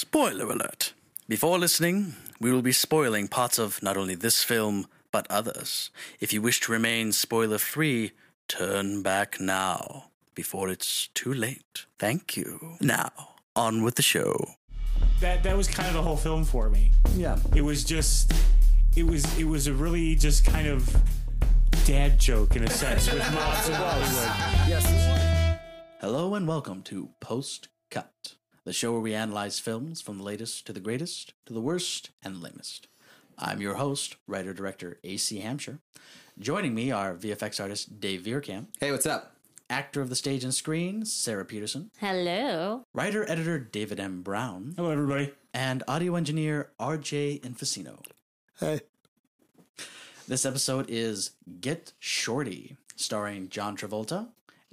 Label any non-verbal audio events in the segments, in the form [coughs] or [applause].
Spoiler alert. Before listening, we will be spoiling parts of not only this film, but others. If you wish to remain spoiler free, turn back now before it's too late. Thank you. Now, on with the show. that that was kind of the whole film for me. Yeah. It was just it was it was a really just kind of dad joke in a sense with Mobs of Hollywood. [laughs] Hello and welcome to Post Cut, the show where we analyze films from the latest to the greatest to the worst and the lamest. I'm your host, writer director AC Hampshire. Joining me are VFX artist Dave Vierkamp, Hey, what's up? actor of the stage and screen Sarah Peterson, Hello. writer editor David M. Brown, Hello everybody. and audio engineer RJ Infacino. Hey. This episode is Get Shorty, starring John Travolta,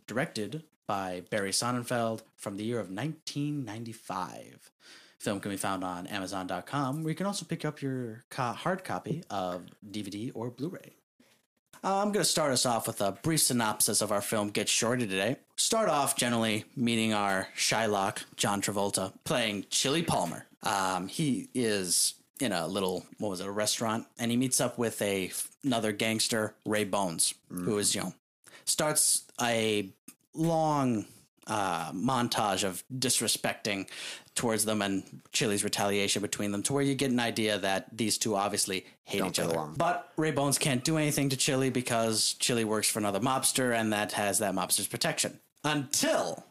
directed by Barry Sonnenfeld from the year of 1995. Film can be found on Amazon.com, where you can also pick up your co- hard copy of DVD or Blu ray. I'm going to start us off with a brief synopsis of our film Get Shorty today. Start off generally meeting our Shylock, John Travolta, playing Chili Palmer. Um, he is in a little, what was it, a restaurant, and he meets up with a another gangster, Ray Bones, who is, you know, starts a long uh, montage of disrespecting towards them and Chili's retaliation between them to where you get an idea that these two obviously hate Don't each other. along. But Ray Bones can't do anything to Chili because Chili works for another mobster and that has that mobster's protection. Until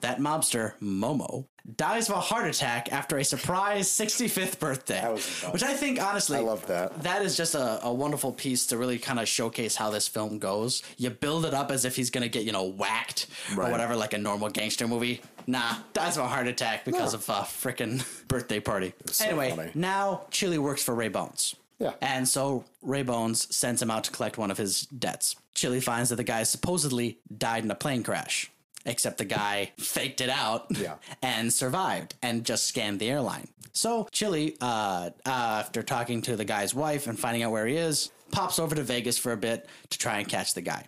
that mobster, Momo, dies of a heart attack after a surprise 65th birthday. That was which I think, honestly, I love that. That is just a, a wonderful piece to really kind of showcase how this film goes. You build it up as if he's going to get, you know, whacked or whatever, like a normal gangster movie. Nah, dies of a heart attack because No. of a freaking birthday party. so anyway, funny. now Chili works for Ray Bones. Yeah. And so Ray Bones sends him out to collect one of his debts. Chili finds that the guy supposedly died in a plane crash, except the guy faked it out Yeah. [laughs] and survived and just scammed the airline. So Chili, uh, uh, after talking to the guy's wife and finding out where he is, pops over to Vegas for a bit to try and catch the guy.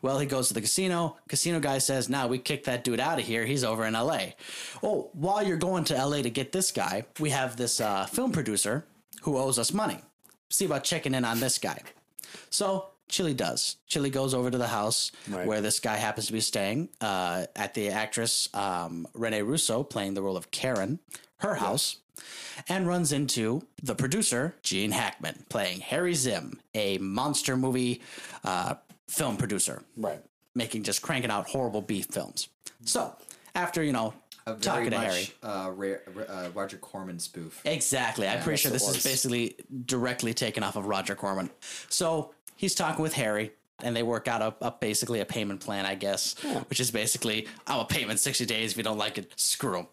Well, he goes to the casino. Casino guy says, "Now we kicked that dude out of here. He's over in L.A." Oh, while you're going to L.A. to get this guy, we have this uh, film producer who owes us money. See about checking in on this guy. So Chili does. Chili goes over to the house Right. where this guy happens to be staying. Uh, at the actress um, Rene Russo playing the role of Karen, her house, and runs into the producer Gene Hackman playing Harry Zim, a monster movie uh, film producer Right. making just cranking out horrible beef films. So after you know A very talking to much Harry, uh, Ra- uh, Roger Corman spoof. exactly, I'm pretty sure this is basically directly taken off of Roger Corman. So he's talking with Harry. And they work out a, a basically a payment plan, I guess, which is basically, I'm a payment 60 days. If you don't like it, screw him.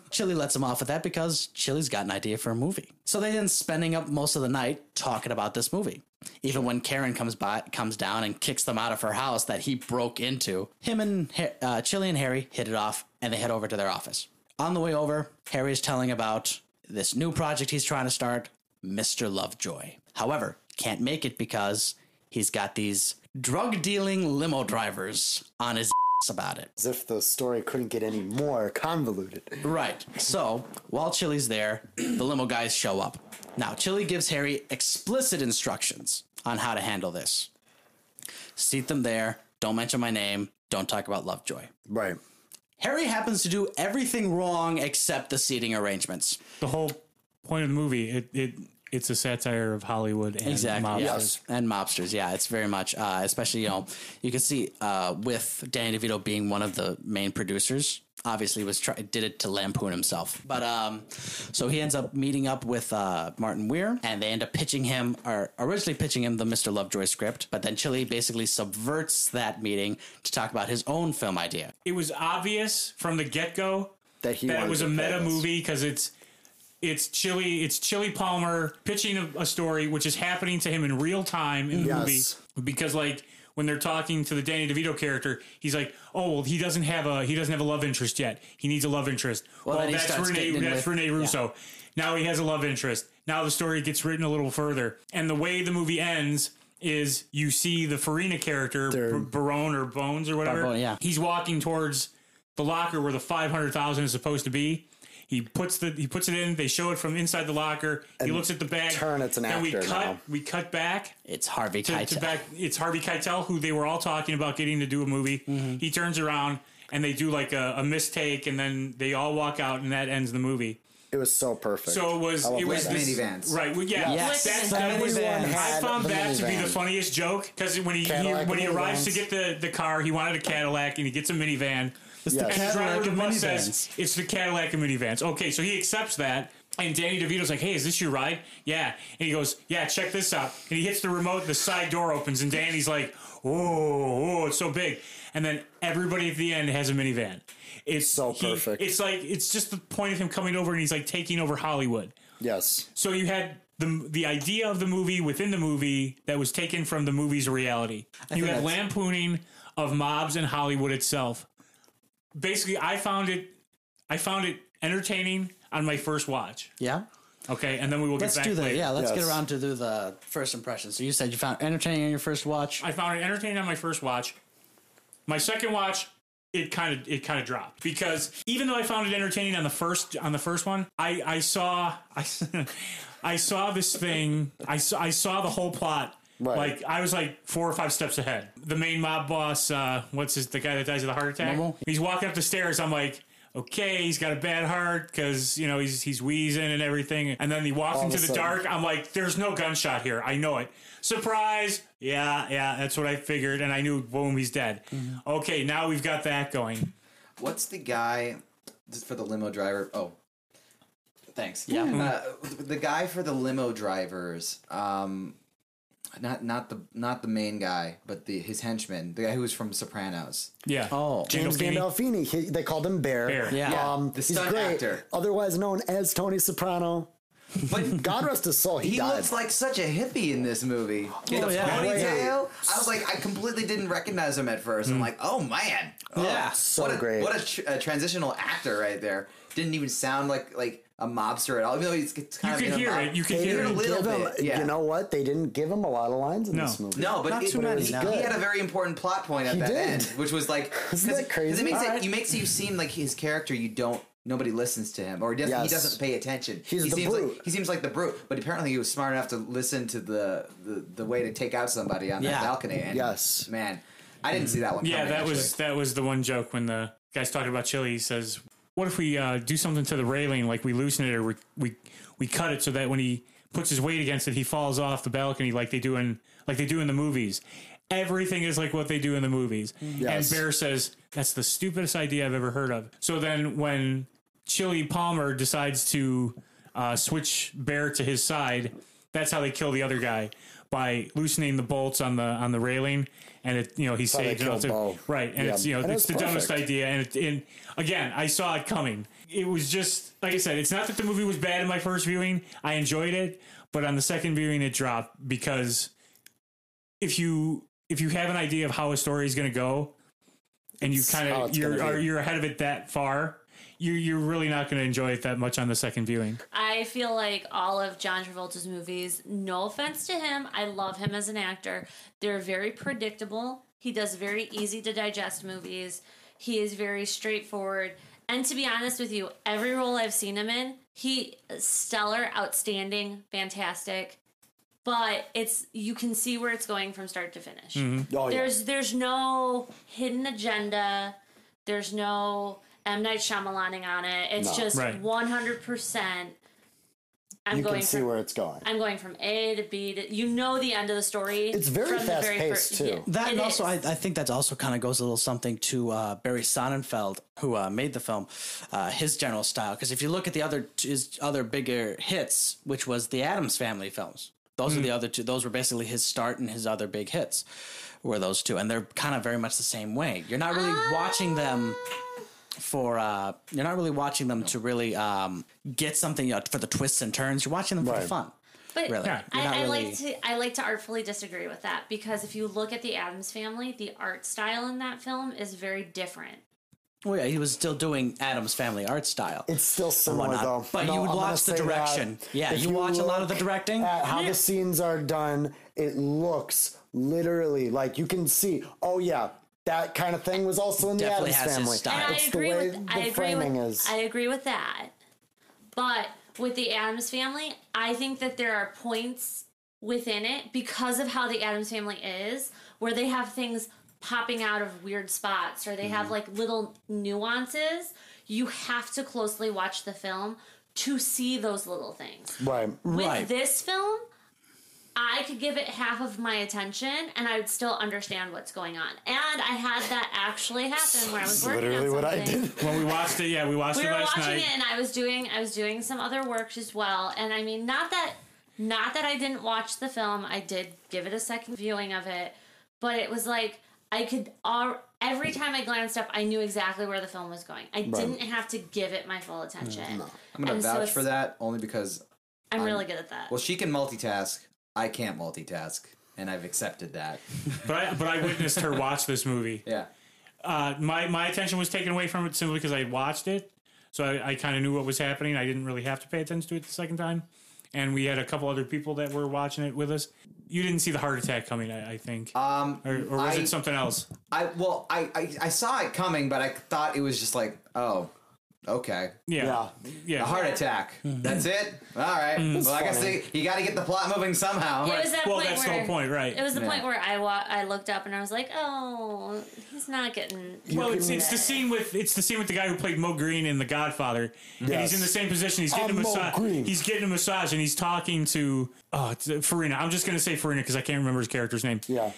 [laughs] Chili lets him off with that because Chili's got an idea for a movie. So they end spending up most of the night talking about this movie. Even when Karen comes by, comes down and kicks them out of her house that he broke into, him and uh, Chili and Harry hit it off, and they head over to their office. On the way over, Harry is telling about this new project he's trying to start, Mr. Lovejoy. However, can't make it because he's got these drug dealing limo drivers on his about it. As if the story couldn't get any more convoluted. Right. So while Chili's there, the limo guys show up. Now, Chili gives Harry explicit instructions on how to handle this. Seat them there. Don't mention my name. Don't talk about Lovejoy. Right. Harry happens to do everything wrong except the seating arrangements. The whole point of the movie, it, it it's a satire of Hollywood and Exactly. mobsters. Yes. And mobsters. Yeah, it's very much, uh, especially, you know, you can see uh, with Danny DeVito being one of the main producers, obviously was try- did it to lampoon himself. But um, so he ends up meeting up with uh, Martin Weir and they end up pitching him, or originally pitching him the Mr. Lovejoy script. But then Chili basically subverts that meeting to talk about his own film idea. It was obvious from the get go That he that was a meta this. movie because it's it's Chili it's Chili Palmer pitching a, a story which is happening to him in real time in the Yes. movie because like when they're talking to the Danny DeVito character, he's like, "Oh, well, he doesn't have a he doesn't have a love interest yet. He needs a love interest." Well, Well, oh, that's starts Rene. That's with- Rene Russo. Now he has a love interest. Now the story gets written a little further, and the way the movie ends is you see the Farina character, They're- B- Barone or Bones or whatever. Barbone, yeah. He's walking towards the locker where the five hundred thousand is supposed to be. He puts the he puts it in. They show it from inside the locker. he looks at the bag. turn, it's an then we cut. now. We cut back It's Harvey to, to Keitel. back. It's Harvey Keitel, who they were all talking about getting to do a movie. Mm-hmm. He turns around and they do like a, a mistake, and then they all walk out, and that ends the movie. It was so perfect. So it was. I It was that. this, minivans. right? Well, yeah, Yes. That's, The that was, minivans. I found the that to be the funniest joke because when he, he when he arrives to get the, the car, he wanted a Cadillac, and he gets a minivan. It's Yes. the Cadillac driver of the of bus minivans. says it's the Cadillac and minivans. Okay, so he accepts that. And Danny DeVito's like, hey, is this your ride? Yeah. And he goes, yeah, check this out. And he hits the remote, the side door opens, and Danny's like, oh, oh it's so big. And then everybody at the end has a minivan. It's So he- perfect. It's like, it's just the point of him coming over and he's like taking over Hollywood. yes. So you had the the idea of the movie within the movie that was taken from the movie's reality. You had lampooning of mobs and Hollywood itself. Basically, I found it I found it entertaining on my first watch. Yeah. Okay, and then we will Let's get back Let's do the later. yeah. Let's get around to do the first impression. So you said you found entertaining on your first watch. I found it entertaining on my first watch. My second watch, it kind of it kind of dropped because even though I found it entertaining on the first on the first one, I I saw I [laughs] I saw this thing. I saw I saw the whole plot. Right. Like I was like four or five steps ahead. The main mob boss, uh, what's his the guy that dies of the heart attack? Momo? He's walking up the stairs. I'm like. Okay, he's got a bad heart because you know he's he's wheezing and everything, and then he walks All into the sudden. dark. I'm like, "There's no gunshot here. I know it." Surprise! Yeah, yeah, that's what I figured, and I knew. Boom, he's dead. Mm-hmm. Okay, now we've got that going. What's the guy just for the limo driver? Oh, thanks. Yeah. Uh, the guy for the limo drivers. Um, not not the not the main guy, but the his henchman, the guy who was from Sopranos. Yeah. Oh. James Gandolfini. Gandolfini. He, they called him Bear. Bear. Yeah. Um, The he's stunt great. actor. Otherwise known as Tony Soprano. But [laughs] God rest his soul. He, he looks like such a hippie in this movie. He had Oh, the yeah. ponytail. I was like, I completely didn't recognize him at first. I'm like, oh man, Oh, Yeah, so what a, great. What a, tr- a transitional actor right there. Didn't even sound like like a mobster at all. Even though he's it's You kind of can in hear mob- it. You can they hear a little give him. bit, yeah. You know what? They didn't give him a lot of lines in No. this movie. No, but Not it, too but many, he, no. had a very important plot point at He that did. end, which was like, [laughs] Isn't that crazy? it makes Alright. it, you makes you seem like his character. You don't. Nobody listens to him, or he doesn't, he doesn't pay attention. He's he the seems brute. like he seems like the brute, but apparently he was smart enough to listen to the the, the way to take out somebody on Yeah. that balcony. And Yes. man, I didn't see that one. Yeah, coming, that was that was the one joke when the guy's talking about chili. He says, "What if we uh, do something to the railing, like we loosen it or we, we we cut it so that when he puts his weight against it, he falls off the balcony like they do in like they do in the movies." Everything is like what they do in the movies. Yes. And Bear says, That's the stupidest idea I've ever heard of. So then when Chili Palmer decides to uh, switch Bear to his side, that's how they kill the other guy by loosening the bolts on the on the railing, and it you know he how they saves it. kill all to- Bo. Right, and Yeah. it's you know And it's it's the dumbest idea, and, it, and again I saw it coming. It was just like I said, it's not that the movie was bad in my first viewing. I enjoyed it, but on the second viewing it dropped because if you if you have an idea of how a story is going to go, and you kind of you're are, you're ahead of it that far. You're, you're really not going to enjoy it that much on the second viewing. I feel like all of John Travolta's movies, no offense to him, I love him as an actor. They're very predictable. He does very easy to digest movies. He is very straightforward. And to be honest with you, every role I've seen him in, he stellar, outstanding, fantastic. But it's you can see where it's going from start to finish. Mm-hmm. Oh, yeah. There's there's no hidden agenda. There's no M Night Shyamalaning on it. It's No. just Right. one hundred percent. I'm you going can see from where it's going. I'm going from A to B to you know the end of the story. It's very from the fast-paced, first- too. yeah, That it and also, I, is. I think that also kind of goes a little something to uh, Barry Sonnenfeld, who uh, made the film, uh, his general style. Because if you look at the other his other bigger hits, which was the Addams Family films, those are the other two. Those were basically his start and his other big hits. Were those two, and they're kind of very much the same way. You're not really watching them for. Uh, you're not really watching them to really um, get something uh, for the twists and turns. You're watching them for the fun. But really. Yeah. You're not I, I really- like to I like to artfully disagree with that because if you look at the Addams family, the art style in that film is very different. Well, yeah, he was still doing Addams Family art style. It's still similar whatnot. though. But No, you would watch the direction. Yeah, if you watch a lot of the directing. At how Yeah. the scenes are done, it looks literally like you can see. Oh yeah, that kind of thing was also in the Definitely Addams his family. style. And I It's agree the way with the I agree framing with is. I agree with that. But with the Addams family, I think that there are points within it because of how the Addams family is, where they have things popping out of weird spots or they have mm-hmm. like little nuances. You have to closely watch the film to see those little things. Right. With Right. this film, I could give it half of my attention and I would still understand what's going on. And I had that actually happen where I was working Literally on what I did. When we watched it, yeah, we watched we it were last watching night. it and I was doing I was doing some other work as well. And I mean not that not that I didn't watch the film. I did give it a second viewing of it, but it was like I could all every time I glanced up, I knew exactly where the film was going. I didn't have to give it my full mm. attention. I'm gonna And vouch it's- for that only because I'm really good at that. well, she can multitask. I can't multitask, and I've accepted that. [laughs] But I, but I witnessed her watch this movie. [laughs] Yeah. Uh, my my attention was taken away from it simply because I had watched it, so I, I kind of knew what was happening. I didn't really have to pay attention to it the second time. And we had a couple other people that were watching it with us. You didn't see the heart attack coming, I, I think, Um, or, or was I- it something else? I well, I, I I saw it coming, but I thought it was just like, oh, okay, Yeah, Yeah. yeah. a heart attack. That's it. All right. Well, I guess they, you got to get the plot moving somehow. It was that Well, point that's where the whole point, right? It was the Yeah. point where I wa- I looked up and I was like, "Oh, he's not getting." Well, it's, it's the scene with it's the scene with the guy who played Moe Greene in The Godfather, and Yes. he's in the same position. He's getting I'm a Moe massage. Greene. He's getting a massage, and he's talking to oh it's, uh, Farina. I'm just gonna say Farina because I can't remember his character's name. Yeah.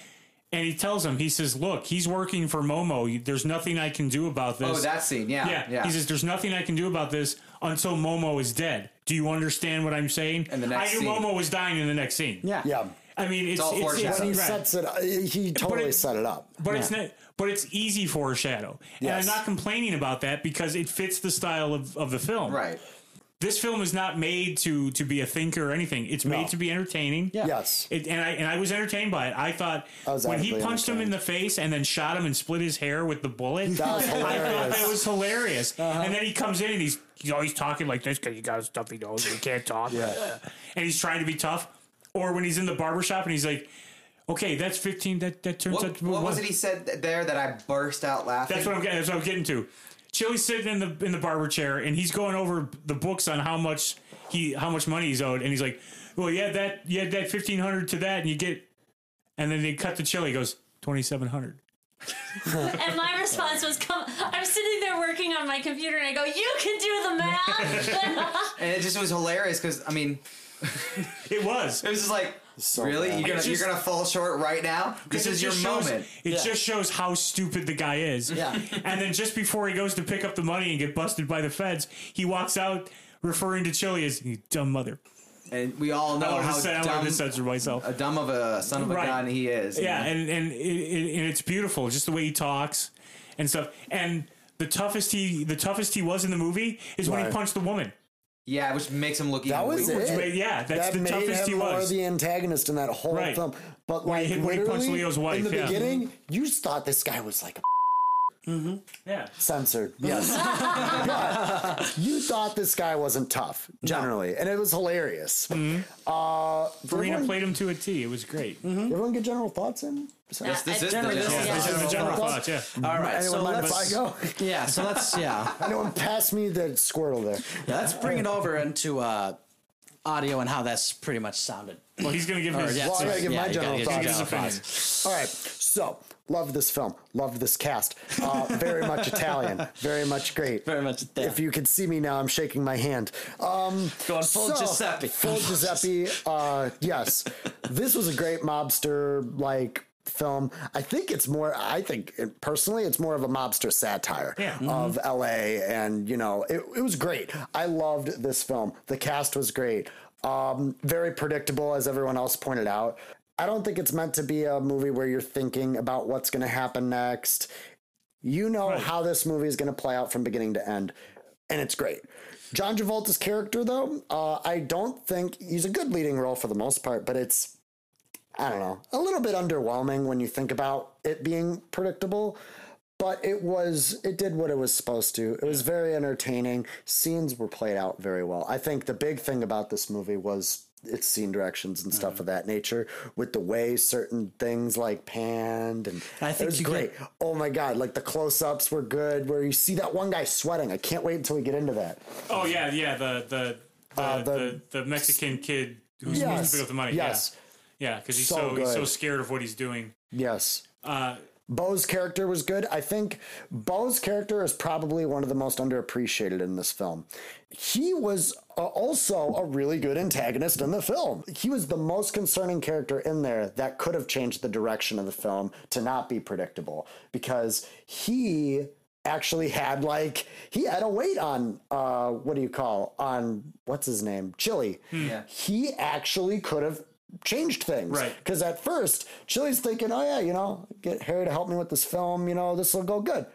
And he tells him, he says, "Look, he's working for Momo. There's nothing I can do about this." Oh, that scene. Yeah. yeah. Yeah. He says, "There's nothing I can do about this until Momo is dead." Do you understand what I'm saying? And the next I knew scene- Momo was dying in the next scene. Yeah. Yeah. I mean, it's, all it's, it's. When he sets it, he totally it- set it up. But it's not. But it's easy foreshadow, and I'm not complaining about that because it fits the style of, of the film. right. This film is not made to to be a thinker or anything. It's made No. to be entertaining. Yeah. Yes. It, and I and I was entertained by it. I thought I when he punched him in the face and then shot him and split his hair with the bullet. That was [laughs] I thought hilarious. that was hilarious. Uh-huh. And then he comes in and he's he's always talking like this because he got a stuffy nose and he can't talk. Yeah. And he's trying to be tough. Or when he's in the barber shop and he's like, "Okay, that's fifteen. That that turns out What, to be what was it he said there that I burst out laughing? that's what I'm getting. That's what I'm getting to. Chili's sitting in the in the barber chair, and he's going over the books on how much he how much money he's owed, and he's like, "Well, yeah, that you had that fifteen hundred to that, and you get," and then they cut to Chili. He goes twenty seven hundred. [laughs] And my response was, "Come." I'm sitting there working on my computer, and I go, "You can do the math." [laughs] and it just was hilarious because I mean, It was. [laughs] it was just like, So really, bad. you're gonna just- you're gonna fall short right now. This It is your just shows- moment. It Yeah. just shows how stupid the guy is. Yeah. [laughs] and then just before he goes to pick up the money and get busted by the feds, he walks out referring to Chili as "you dumb mother." And we all know I how to say- I wanted dumb, to censor myself. a dumb of a son of a Right. gun he is. you Yeah, know? and and it, it, and it's beautiful, just the way he talks and stuff. And the toughest he the toughest he was in the movie is when he punched the woman. Yeah, which makes him look That even was weaker. it. But yeah, that's that the made toughest him he more was. the antagonist in that whole Right. film. But When like he hit- when he punched literally Leo's wife, in the yeah. beginning, you thought this guy was like a Yeah, censored. [laughs] Yes, but you thought this guy wasn't tough generally, and it was hilarious. Mm-hmm. Uh, Farina everyone, played him to a T. It was great. everyone get general thoughts in. This, this I- is Generally, the this general is- Yeah, thought. general thoughts? thoughts. Yeah, All right. Anyone so mind if I let's, go? [laughs] yeah. So let's yeah. Anyone pass me the Squirtle there? Yeah, let's bring it over into uh, audio and how that's pretty much sounded. well, he's gonna give Or, his. yeah, Well, I gotta give yeah, my general give thoughts. general thoughts. All right, so love this film, love this cast. Uh, very much Italian, very much great. Very much there. If you could see me now, I'm shaking my hand. Um, Going full so, Giuseppe. Full Giuseppe. Uh, yes, this was a great mobster like film. I think it's more. I think personally, it's more of a mobster satire Yeah. of L.A. and you know, it, it was great. I loved this film. The cast was great. Um, very predictable, as everyone else pointed out. I don't think it's meant to be a movie where you're thinking about what's going to happen next. You know how this movie is going to play out from beginning to end, and it's great. John Travolta's character, though, uh, I don't think he's a good leading role for the most part, but it's, I don't know, a little bit underwhelming when you think about it being predictable. But it was, it did what it was supposed to. It was very entertaining. Scenes were played out very well. I think the big thing about this movie was its scene directions and stuff of that nature with the way certain things like panned and I think it was great. Oh my god, like the close-ups were good where you see that one guy sweating. I can't wait until we get into that. Oh yeah, yeah. The the the, Uh, the- the, the Mexican kid who's supposed Yes. to pick up the money. Yes. Yeah, yeah, because he's So so, he's so scared of what he's doing. Yes. Uh, Bo's character was good. I think Bo's character is probably one of the most underappreciated in this film. He was uh, also a really good antagonist in the film. He was the most concerning character in there that could have changed the direction of the film to not be predictable because he actually had like he had a weight on uh what do you call on what's his name chili Yeah. he actually could have changed things Right. because at first, Chili's thinking, oh, yeah, you know, get Harry to help me with this film, you know, this will go good.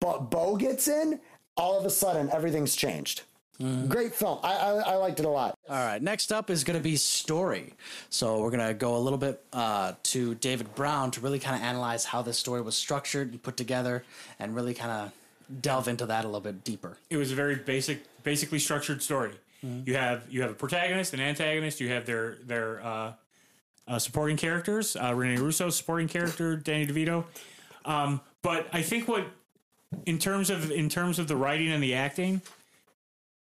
But Bo gets in, all of a sudden, everything's changed. Great film. I, I, I liked it a lot. All right, next up is going to be story. So we're going to go a little bit uh, to David Brown to really kind of analyze how this story was structured and put together, and really kind of delve into that a little bit deeper. it was a very basic, basically structured story. You have you have a protagonist, an antagonist. You have their their uh, uh, supporting characters. Uh, Rene Russo, supporting character, [laughs] Danny DeVito. Um, but I think what, in terms of in terms of the writing and the acting,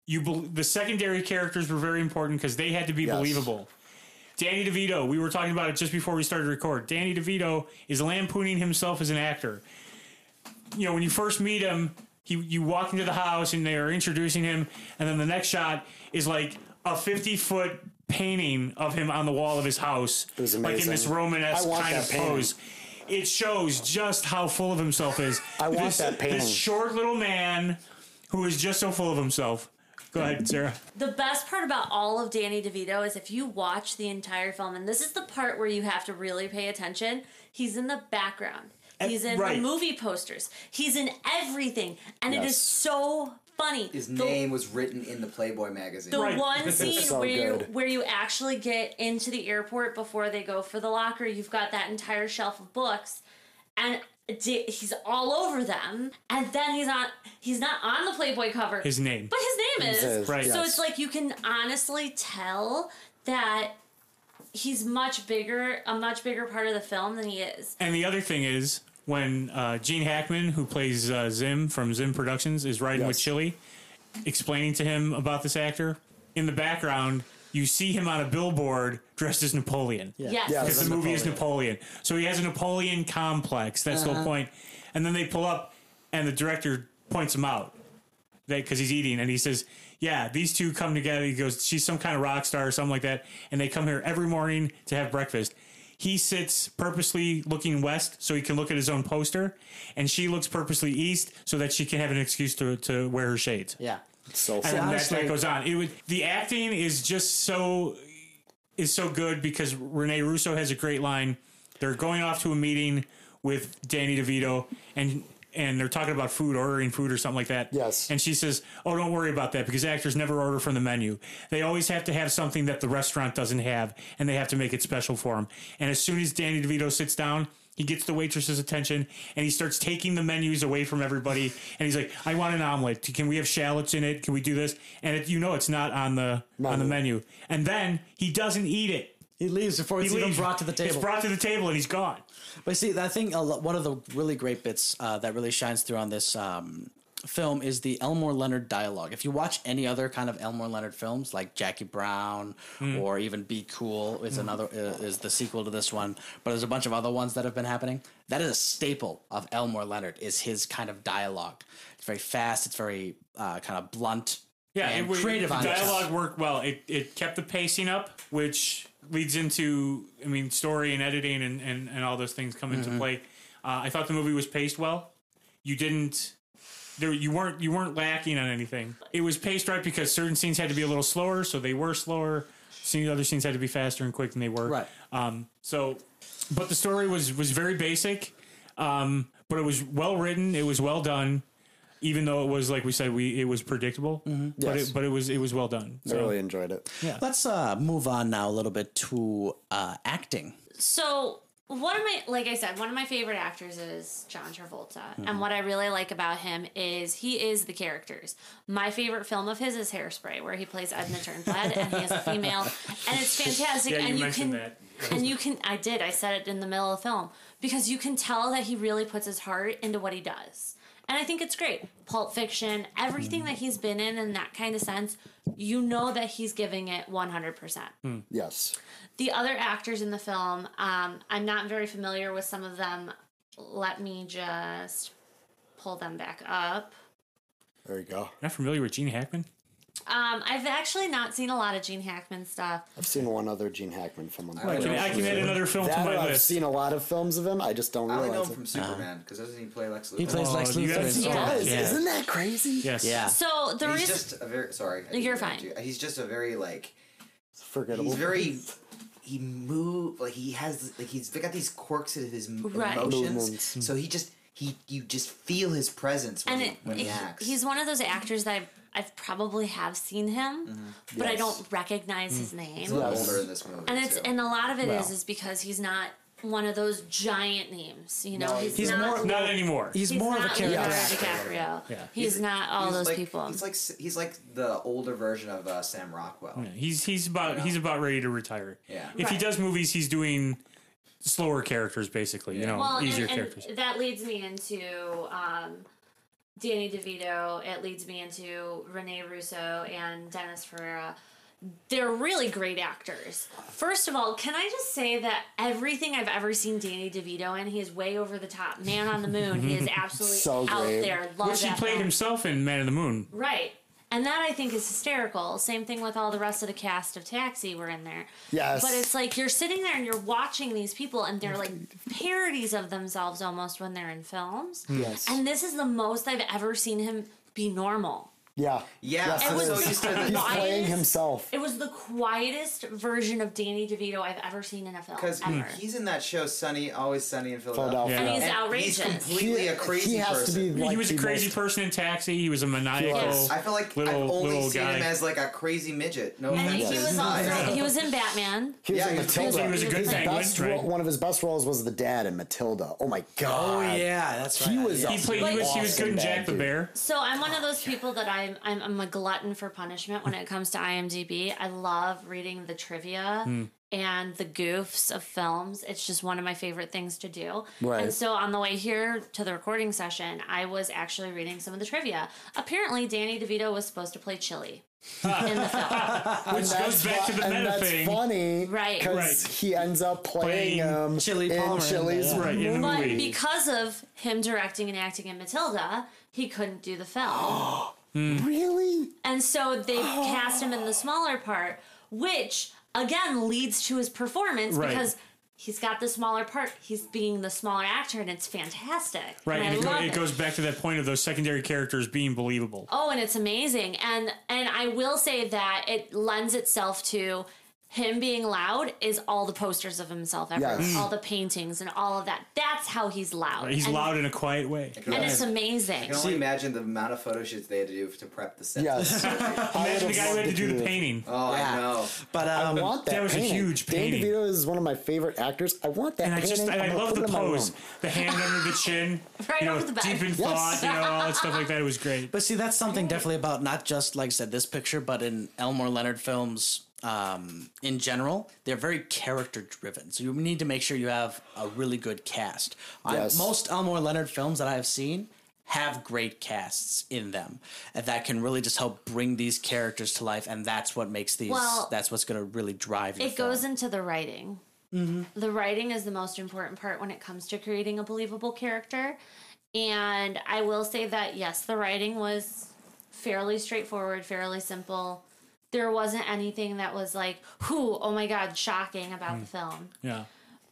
you bel the secondary characters were very important because they had to be Yes. believable. Danny DeVito, we were talking about it just before we started to record. Danny DeVito is lampooning himself as an actor you know, when you first meet him, he you walk into the house and they're introducing him, and then the next shot is like a fifty foot painting of him on the wall of his house, was like in this. Romanesque kind of painting. pose. It shows just how full of himself is. I want this, that painting. This short little man who is just so full of himself. Go ahead, Sarah. The best part about all of Danny DeVito is if you watch the entire film, and this is the part where you have to really pay attention, he's in the background. He's in right. the movie posters. He's in everything. And it is so funny. His The- name was written in the Playboy magazine. The Right. one [laughs] scene so where you where you actually get into the airport before they go for the locker, you've got that entire shelf of books, and d- he's all over them. And then he's on he's not on the Playboy cover, His name. but his name is. his, Right. So yes. it's like you can honestly tell that he's much bigger, a much bigger part of the film than he is. And the other thing is when uh, Gene Hackman, who plays uh, Zim from Zim Productions, is riding with Chili, explaining to him about this actor. In the background, you see him on a billboard dressed as Napoleon. Yes. Yeah. Because the As movie is Napoleon. So he has a Napoleon complex. That's the whole uh-huh. point. And then they pull up, and the director points him out because he's eating, and he says, "Yeah, these two come together." He goes, "She's some kind of rock star or something like that," and they come here every morning to have breakfast. He sits purposely looking west so he can look at his own poster, and she looks purposely east so that she can have an excuse to, to wear her shades. Yeah. So And fun. that, honestly- that goes on. It was the acting is just so is so good because Rene Russo has a great line. They're going off to a meeting with Danny DeVito and and they're talking about food, ordering food or something like that. Yes. And she says, "Oh, don't worry about that because actors never order from the menu. They always have to have something that the restaurant doesn't have, and they have to make it special for them." And as soon as Danny DeVito sits down, he gets the waitress's attention and he starts taking the menus away from everybody. And he's like, "I want an omelet. Can we have shallots in it? Can we do this?" And it, you know, it's not on the on the menu. And then he doesn't eat it. He leaves before it's even brought to the table. It's brought to the table and he's gone. But see, I think one of the really great bits uh, that really shines through on this um, film is the Elmore Leonard dialogue. If you watch any other kind of Elmore Leonard films, like Jackie Brown or even Be Cool, is another uh, is the sequel to this one. But there's a bunch of other ones that have been happening. That is a staple of Elmore Leonard. Is his kind of dialogue. It's very fast. It's very uh, kind of blunt. Yeah, and it, creative the on its dialogue worked well. It it kept the pacing up, which leads into I mean story and editing and and, and all those things come Mm-hmm. into play. Uh, I thought the movie was paced well. You didn't there you weren't you weren't lacking on anything. It was paced right because certain scenes had to be a little slower, so they were slower. Scene other scenes had to be faster and quick than they were. Right. Um, so, but the story was was very basic, um, but it was well written. It was well done, even though it was like we said, we it was predictable. But Yes. it but it was it was well done. I really enjoyed it. Yeah. Let's uh, move on now a little bit to uh, acting. So one of my like I said, one of my favorite actors is John Travolta. And mm-hmm. what I really like about him is he is the characters. My favorite film of his is Hairspray, where he plays Edna Turnblad and he is a female. And it's fantastic. [laughs] Yeah, you and you mentioned can that. and you can I did, I said it in the middle of the film. Because you can tell that he really puts his heart into what he does. And I think it's great. Pulp Fiction, everything mm-hmm. that he's been in in that kind of sense, you know that he's giving it 100%. Hmm. Yes. The other actors in the film, um, I'm not very familiar with some of them. Let me just pull them back up. There you go. Not familiar with Gene Hackman? Um, I've actually not seen a lot of Gene Hackman stuff. I've seen one other Gene Hackman film. on I I don't can, know. I can add another film to That my I've list. seen a lot of films of him. I just don't I only know realize him it. from Superman because doesn't he play Lex Luthor? He plays Oh, Lex Luthor. gotta in see Star that. Wars. Guys, Yeah. Isn't that crazy? Yes. Yeah. So the He's reason just a very sorry. You're fine. you. He's just a very like Forgettable. he's very [laughs] he move like he has like he's got these quirks of his m- Right. emotions. Movements. So he just he you just feel his presence when, and he, it, when he he- acts. he's one of those actors that I've, I've probably have seen him, mm-hmm. but I don't recognize his mm. name. He's a little Yes. older in this movie. and it's too. and a lot of it is Well. is because he's not one of those giant names. You know, No, he's, he's not. more- Not anymore. He's, he's more of a character Leonardo actor. DiCaprio. Yeah. He's, not all He's those like, people. He's like he's like the older version of uh, Sam Rockwell. Yeah, he's he's about he's about ready to retire. Yeah. If he does movies, he's doing slower characters, basically. You know, well, and, easier and characters. that leads me into um, Danny DeVito. It leads me into Rene Russo and Dennis Farina. They're really great actors. First of all, can I just say that everything I've ever seen Danny DeVito in, he is way over the top. Man on the Moon, he is [laughs] absolutely So out great. there. Love Which he that played film. himself in Man of the Moon. Right. And that I think is hysterical. Same thing with all the rest of the cast of Taxi were in there. Yes. But it's like you're sitting there and you're watching these people and they're like parodies of themselves almost when they're in films. Yes. And this is the most I've ever seen him be normal. Yeah. Yeah, Yes, I'm it so used to the [laughs] He's Why playing himself. It was the quietest version of Danny DeVito I've ever seen in a film. because he's in that show Sunny, always Sunny in Philadelphia. Philadelphia. and he's And outrageous. He's completely a crazy he has person. to be like he was a crazy most- person in Taxi. He was a maniacal. Yes. I feel like little, I've only little seen guy. him as like a crazy midget. No and offense. he was also size. he was in Batman. He was Yeah, in Matilda. he was a good penguin, best one of his best roles was the dad in Matilda. Oh my oh, god. Oh yeah, that's right. He was he played. He was, he was good in Jack the. Bear. So I'm one of those oh, people that I'm, I'm I'm a glutton for punishment when it comes to IMDb. I love reading the trivia and the goofs of films. It's just one of my favorite things to do. Right. And so on the way here to the recording session, I was actually reading some of the trivia. Apparently, Danny DeVito was supposed to play Chili [laughs] in the film. Which goes back to the and meta that's thing. funny, Right. Because Right. he ends up playing, Playing um, Chili in Palmer in Chili's the- Right, in But because of him directing and acting in Matilda, he couldn't do the film. [gasps] [gasps] Hmm. Really? And so they [gasps] cast him in the smaller part, which again leads to his performance Right. because he's got the smaller part. He's being the smaller actor, and it's fantastic. Right, and, and I it, go, love it goes back to that point of those secondary characters being believable. Oh, and it's amazing. And and I will say that it lends itself to him being loud is all the posters of himself ever, Yes. all the paintings and all of that. That's how he's loud. He's and, loud in a quiet way. and it's amazing. I can only imagine the amount of photo shoots they had to do to prep the set. Yes. [laughs] Imagine the guy who had to do the painting. Oh, Yeah. I know. But I um, want that. that was a huge Danny painting. DeVito is one of my favorite actors. I want that And I painting. just, and I'm I love the it in my pose, the hand under the chin, [laughs] Right you know, over the back. deep in Yes. thought, you know, all that stuff like that. It was great. But see, that's something definitely about not just like I said this picture, but in Elmore Leonard films um, in general, they're very character driven. So you need to make sure you have a really good cast. I- most Elmore Leonard films that I've seen have great casts in them, and that can really just help bring these characters to life. And that's what makes these. Well, that's what's going to really drive. Your it goes film. into the writing. The writing is the most important part when it comes to creating a believable character. And I will say that, yes, the writing was fairly straightforward, fairly simple. There wasn't anything that was like, whoo, oh my God, shocking about the mm. film. Yeah.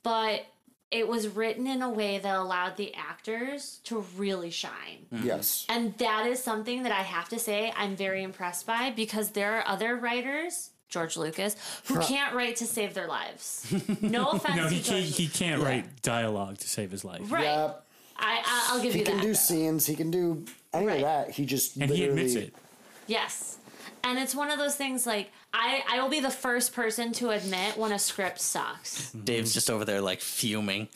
But it was written in a way that allowed the actors to really shine. Mm. Yes. And that is something that I have to say I'm very impressed by because there are other writers, George Lucas, who can't write to save their lives. No [laughs] offense No, he George can't, he can't write dialogue to save his life. Right. Yep. I, I, I'll give He you can that. do scenes. He can do any Right. of that. He just And he admits it. yes. And it's one of those things like I, I will be the first person to admit when a script sucks. Dave's just over there like fuming.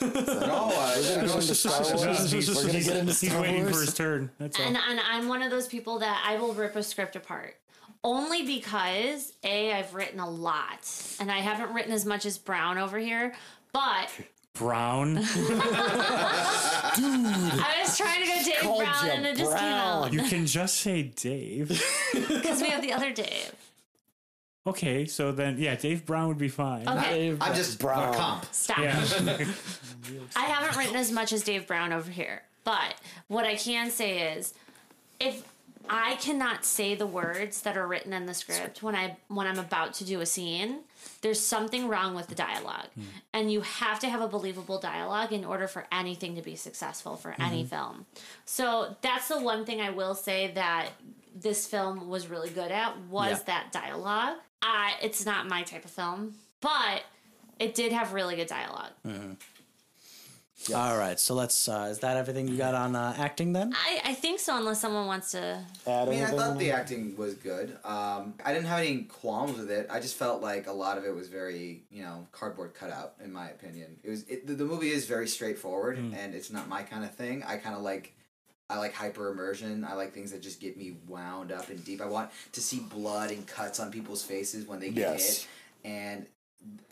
No, uh, We're gonna go into Star [laughs] Wars. He's, We're gonna get into he's Star waiting for his turn. That's all. And, and I'm one of those people that I will rip a script apart. Only because A, I've written a lot. And I haven't written as much as Brown over here. But Brown. [laughs] Dude. I was trying to go Dave Called Brown you and it just came out. You can just say Dave. [laughs] Because we have the other Dave. Okay, so then yeah, Dave Brown would be fine. Okay. I'm just Brown. for comp. Stop. Yeah. [laughs] I haven't written as much as Dave Brown over here. But what I can say is if I cannot say the words that are written in the script when I when I'm about to do a scene, there's something wrong with the dialogue. Hmm. And you have to have a believable dialogue in order for anything to be successful for any mm-hmm. film. So that's the one thing I will say that this film was really good at was Yeah. that dialogue. I it's not my type of film, but it did have really good dialogue. Uh-huh. All right, so let's. Uh, is that everything you got on uh, acting then? I, I think so, unless someone wants to. Add I mean, I thought the acting was good. Um, I didn't have any qualms with it. I just felt like a lot of it was very, you know, cardboard cutout, in my opinion. It was it, the, the movie is very straightforward, and it's not my kind of thing. I kind of like. I like hyper immersion. I like things that just get me wound up and deep. I want to see blood and cuts on people's faces when they get Yes. hit. And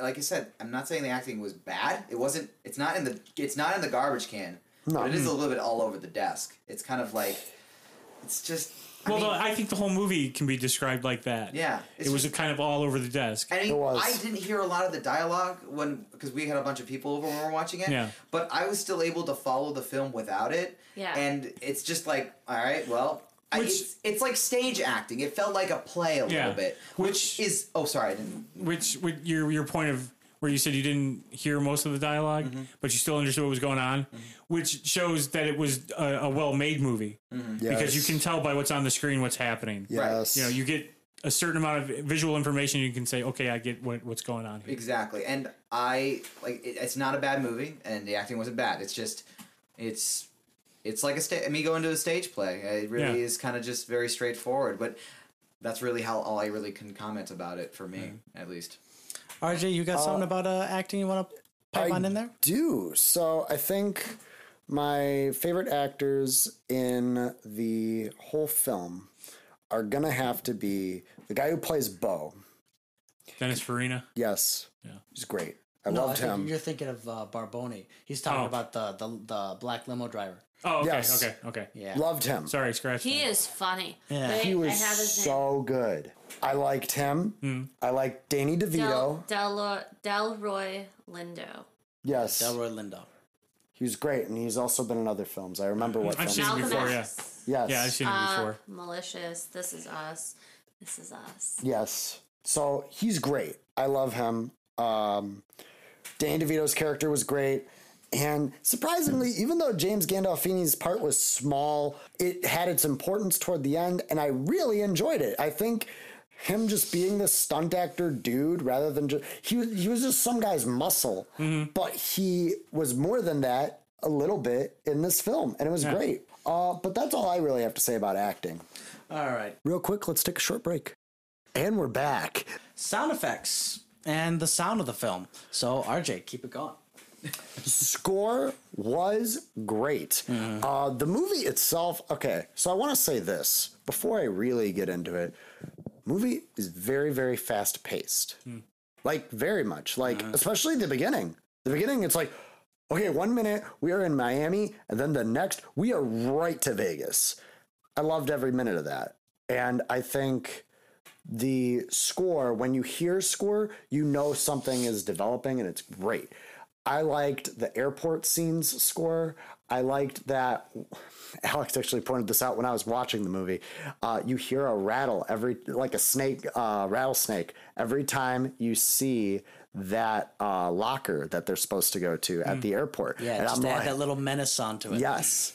like I said, I'm not saying the acting was bad. It wasn't. It's not in the. It's not in the garbage can. No. But it is a mm-hmm. little bit all over the desk. It's kind of like. It's just. I well, mean, the, I think the whole movie can be described like that. Yeah, it was just- kind of all over the desk. I mean, It was. I didn't hear a lot of the dialogue when because we had a bunch of people over when we were watching it. Yeah. But I was still able to follow the film without it. Yeah. And it's just like, all right, well, I, Which- it's, it's like stage acting. It felt like a play a Yeah. little bit, which, Which- is oh sorry, I didn't. Which, with your your point of where you said you didn't hear most of the dialog Mm-hmm. but you still understood what was going on, which shows that it was a, a well made movie because you can tell by what's on the screen what's happening. Yes. You know, you get a certain amount of visual information. You can say, okay, I get what, what's going on here. Exactly, and I like it, it's not a bad movie, and the acting wasn't bad. It's just, it's, it's like a sta- me going to a stage play. It really Yeah. is kind of just very straightforward, but that's really how all I really can comment about it for me, at least. RJ, you got something about uh, acting you want to pipe I on in there? do. So I think my favorite actors in the whole film are gonna have to be the guy who plays Bo. Dennis Farina. Yes, Yeah. he's great. I No, I loved think him. You're thinking of uh, Barboni. He's talking Oh. about the, the the black limo driver. Oh, okay, Yes. okay, okay. Yeah. Loved him. Sorry, scratch. He that. is funny. Yeah. Wait, He was I have his name. so good. I liked him. Hmm. I liked Danny DeVito. Del, Del, Delroy Lindo. yes, Delroy Lindo. he was great, and he's also been in other films. I remember what I've films. seen him before, yeah. Yes, Yeah, I've seen him Uh, before. malicious. This is us. This is us. Yes. So he's great. I love him. Um, Danny DeVito's character was great. And surprisingly, even though James Gandolfini's part was small, it had its importance toward the end, and I really enjoyed it. I think him just being this stunt actor dude rather than just he was he was just some guy's muscle, but he was more than that a little bit in this film, and it was great. Uh, but that's all I really have to say about acting. All right. Real quick, let's take a short break. And we're back. Sound effects and the sound of the film. So, RJ, keep it going. Score was great. Mm-hmm. Uh, the movie itself, okay, so I want to say this before I really get into it. Movie is very, very fast paced. Hmm. Like, very much. Like, uh-huh. especially the beginning. The beginning, it's like, okay, one minute we are in Miami, and then the next we are right to Vegas. I loved every minute of that. And I think the score, when you hear score, you know something is developing and it's great. I liked the airport scenes score. I liked that. [laughs] Alex actually pointed this out when I was watching the movie. Uh, you hear a rattle every, like a snake, uh, rattlesnake, every time you see that uh, locker that they're supposed to go to at the airport. Yeah, and just I'm add like, that little menace onto it. yes.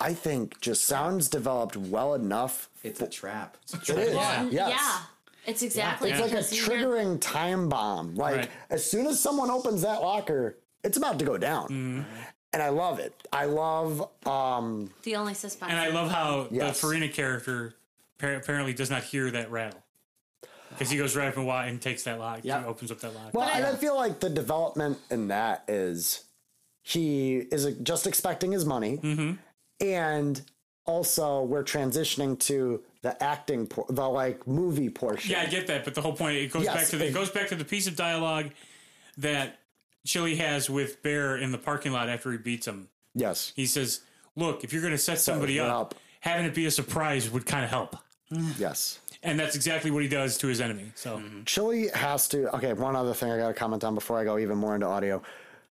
I think just sounds developed well enough. It's a trap. It is. Yeah. Yes. Yeah. It's exactly It's like a because hear- triggering time bomb. Like Right. as soon as someone opens that locker, it's about to go down. And I love it. I love um the only suspense. And I love how Yes. the Farina character appar- apparently does not hear that rattle because he goes right up and, wa- and takes that lock. Yeah. He opens up that lock. Well, and I feel like the development in that is he is just expecting his money, Mm-hmm. and also we're transitioning to the acting, por- the like movie portion. Yeah, I get that, but the whole point it goes Yes, back to the, it goes back to the piece of dialogue that Chili has with Bear in the parking lot after he beats him. yes, He says, "Look, if you're going to set somebody up, up. having it be a surprise would kind of help." [sighs] yes. And that's exactly what he does to his enemy. So Chili has to. Okay, one other thing I got to comment on before I go even more into audio.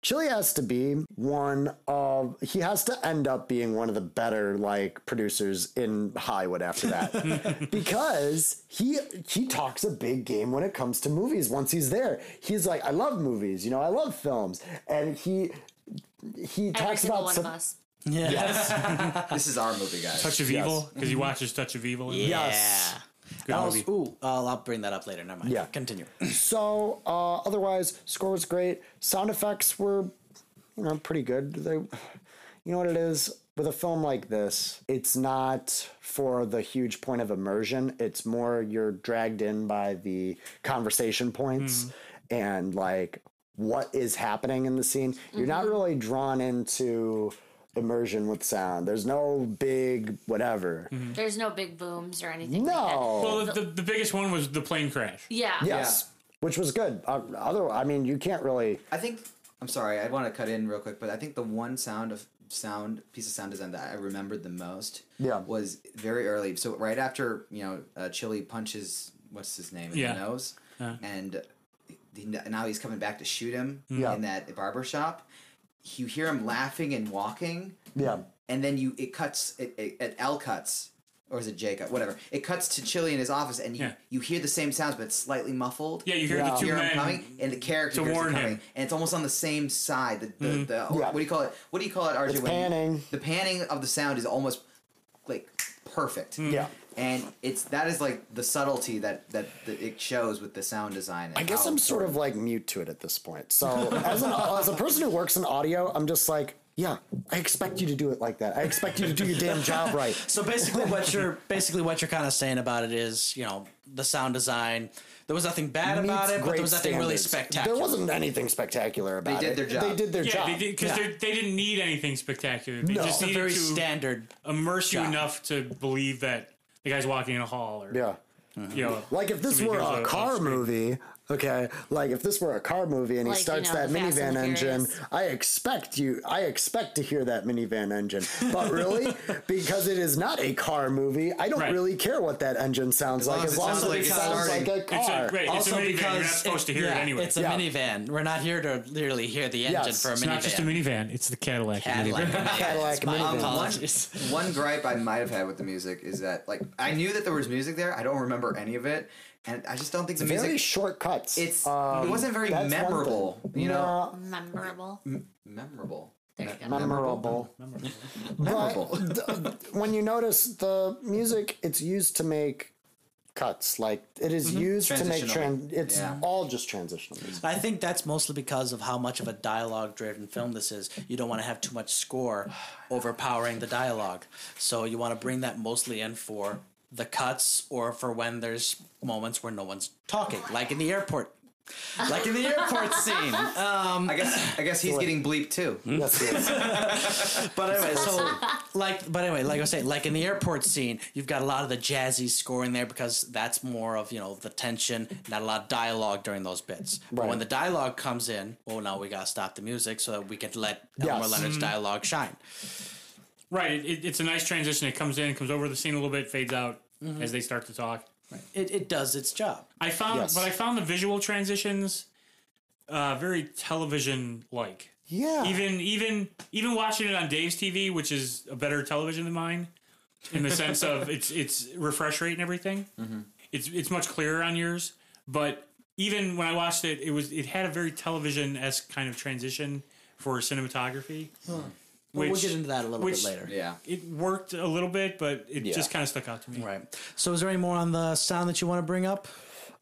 Chili has to be one of. He has to end up being one of the better like producers in Hollywood after that, [laughs] because he he talks a big game when it comes to movies. Once he's there, he's like, I love movies. You know, I love films, and he he Every talks about one some- of us. Yeah. [laughs] This is our movie, guys. Touch of Yes. Evil because he watches Touch of Evil. Yes. Good I'll, ooh, I'll, I'll bring that up later. Never mind. Yeah. Continue. [clears throat] So uh, otherwise, score was great. Sound effects were, you know, pretty good. They, you know what it is with a film like this. It's not for the huge point of immersion. It's more you're dragged in by the conversation points and like what is happening in the scene. You're not really drawn into immersion with sound. There's no big whatever. There's no big booms or anything. Like that. No. Well, the, the biggest one was the plane crash. Yeah. yes. Which was good. Uh, other, I mean, you can't really. I think I'm sorry. I want to cut in real quick, but I think the one sound of sound piece of sound design that I remembered the most Yeah. was very early. So right after you know, uh, Chili punches what's his name in Yeah. the nose, and he, now he's coming back to shoot him Yeah. in that barber shop. You hear him laughing and walking, Yeah. and then you it cuts it, it, it L cuts or is it J cut whatever it cuts to Chili in his office and you, Yeah. you hear the same sounds but it's slightly muffled Yeah, you hear Yeah. the two hear him men. coming, and the character to warn it coming, him. Mm-hmm. and it's almost on the same side. The, the, the Yeah. what do you call it? What do you call it, RJ? It's when you- panning. the panning of the sound is almost like perfect. Mm. Yeah. And it's that is like the subtlety that that, that it shows with the sound design. I guess I'm sort of like mute to it at this point. So as an as a person who works in audio, I'm just like, yeah, I expect you to do it like that. I expect you to do your damn job [laughs] right. So basically, what you're basically what you're kind of saying about it is, you know, the sound design. There was nothing bad about it, but there was nothing really spectacular. There wasn't anything spectacular about it. They did their job. They did their Yeah, job. they did because Yeah. they didn't need anything spectacular. They No. just It's a needed very to standard. immerse you job. enough to believe that the guy's walking in a hall or Yeah. you know Like if this were a car movie, okay. Like if this were a car movie and he Like, you starts know, that the Fast and minivan the engine, Furious. I expect you. I expect to hear that minivan engine. But really, [laughs] because it is not a car movie, I don't Right. really care what that engine sounds long like. as As it long as sounds it like it's sounds like starting. a It's car. a, right, it's a Also minivan. You're because not supposed to hear yeah, it anyway. It's a Yeah. minivan. We're not here to literally hear the engine Yes. for a minute. It's minivan. not just a minivan; it's the Cadillac. Cadillac. [laughs] minivan. Cadillac My minivan. apologies. One gripe I might have had with the music is that like I knew that there was music there. I don't remember any of it, and I just don't think the Very music. short cuts. It's Um, it wasn't very memorable. You know, Memorable. memorable. There you memorable. Memorable. But th- when you notice the music, it's used to make cuts. Like it is used to make Transitional. tran. It's Yeah. all just transitional music. I think that's mostly because of how much of a dialogue driven film this is. You don't want to have too much score [sighs] overpowering the dialogue. So you want to bring that mostly in for the cuts or for when there's moments where no one's talking, like in the airport. Like in the airport [laughs] scene. Um, I guess I guess he's getting bleeped too. Yes, yes. [laughs] but anyway, so like, but anyway, like I was saying, like in the airport scene, you've got a lot of the jazzy score in there because that's more of you know the tension, not a lot of dialogue during those bits. But Right. when the dialogue comes in, well, now we gotta stop the music so that we can let Elmore Yes. Leonard's dialogue shine. Right, it, it, it's a nice transition. It comes in, comes over the scene a little bit, fades out Mm-hmm. as they start to talk. It it does its job. I found, Yes. but I found the visual transitions uh, very television like. Yeah. Even even even watching it on Dave's TV, which is a better television than mine, in the sense of [laughs] its its refresh rate and everything. It's it's much clearer on yours, but even when I watched it, it was it had a very television esque kind of transition for cinematography. Well, we'll get into that a little which- bit later. Yeah. It worked a little bit, but it Yeah. just kind of stuck out to me. Right. So, is there any more on the sound that you want to bring up?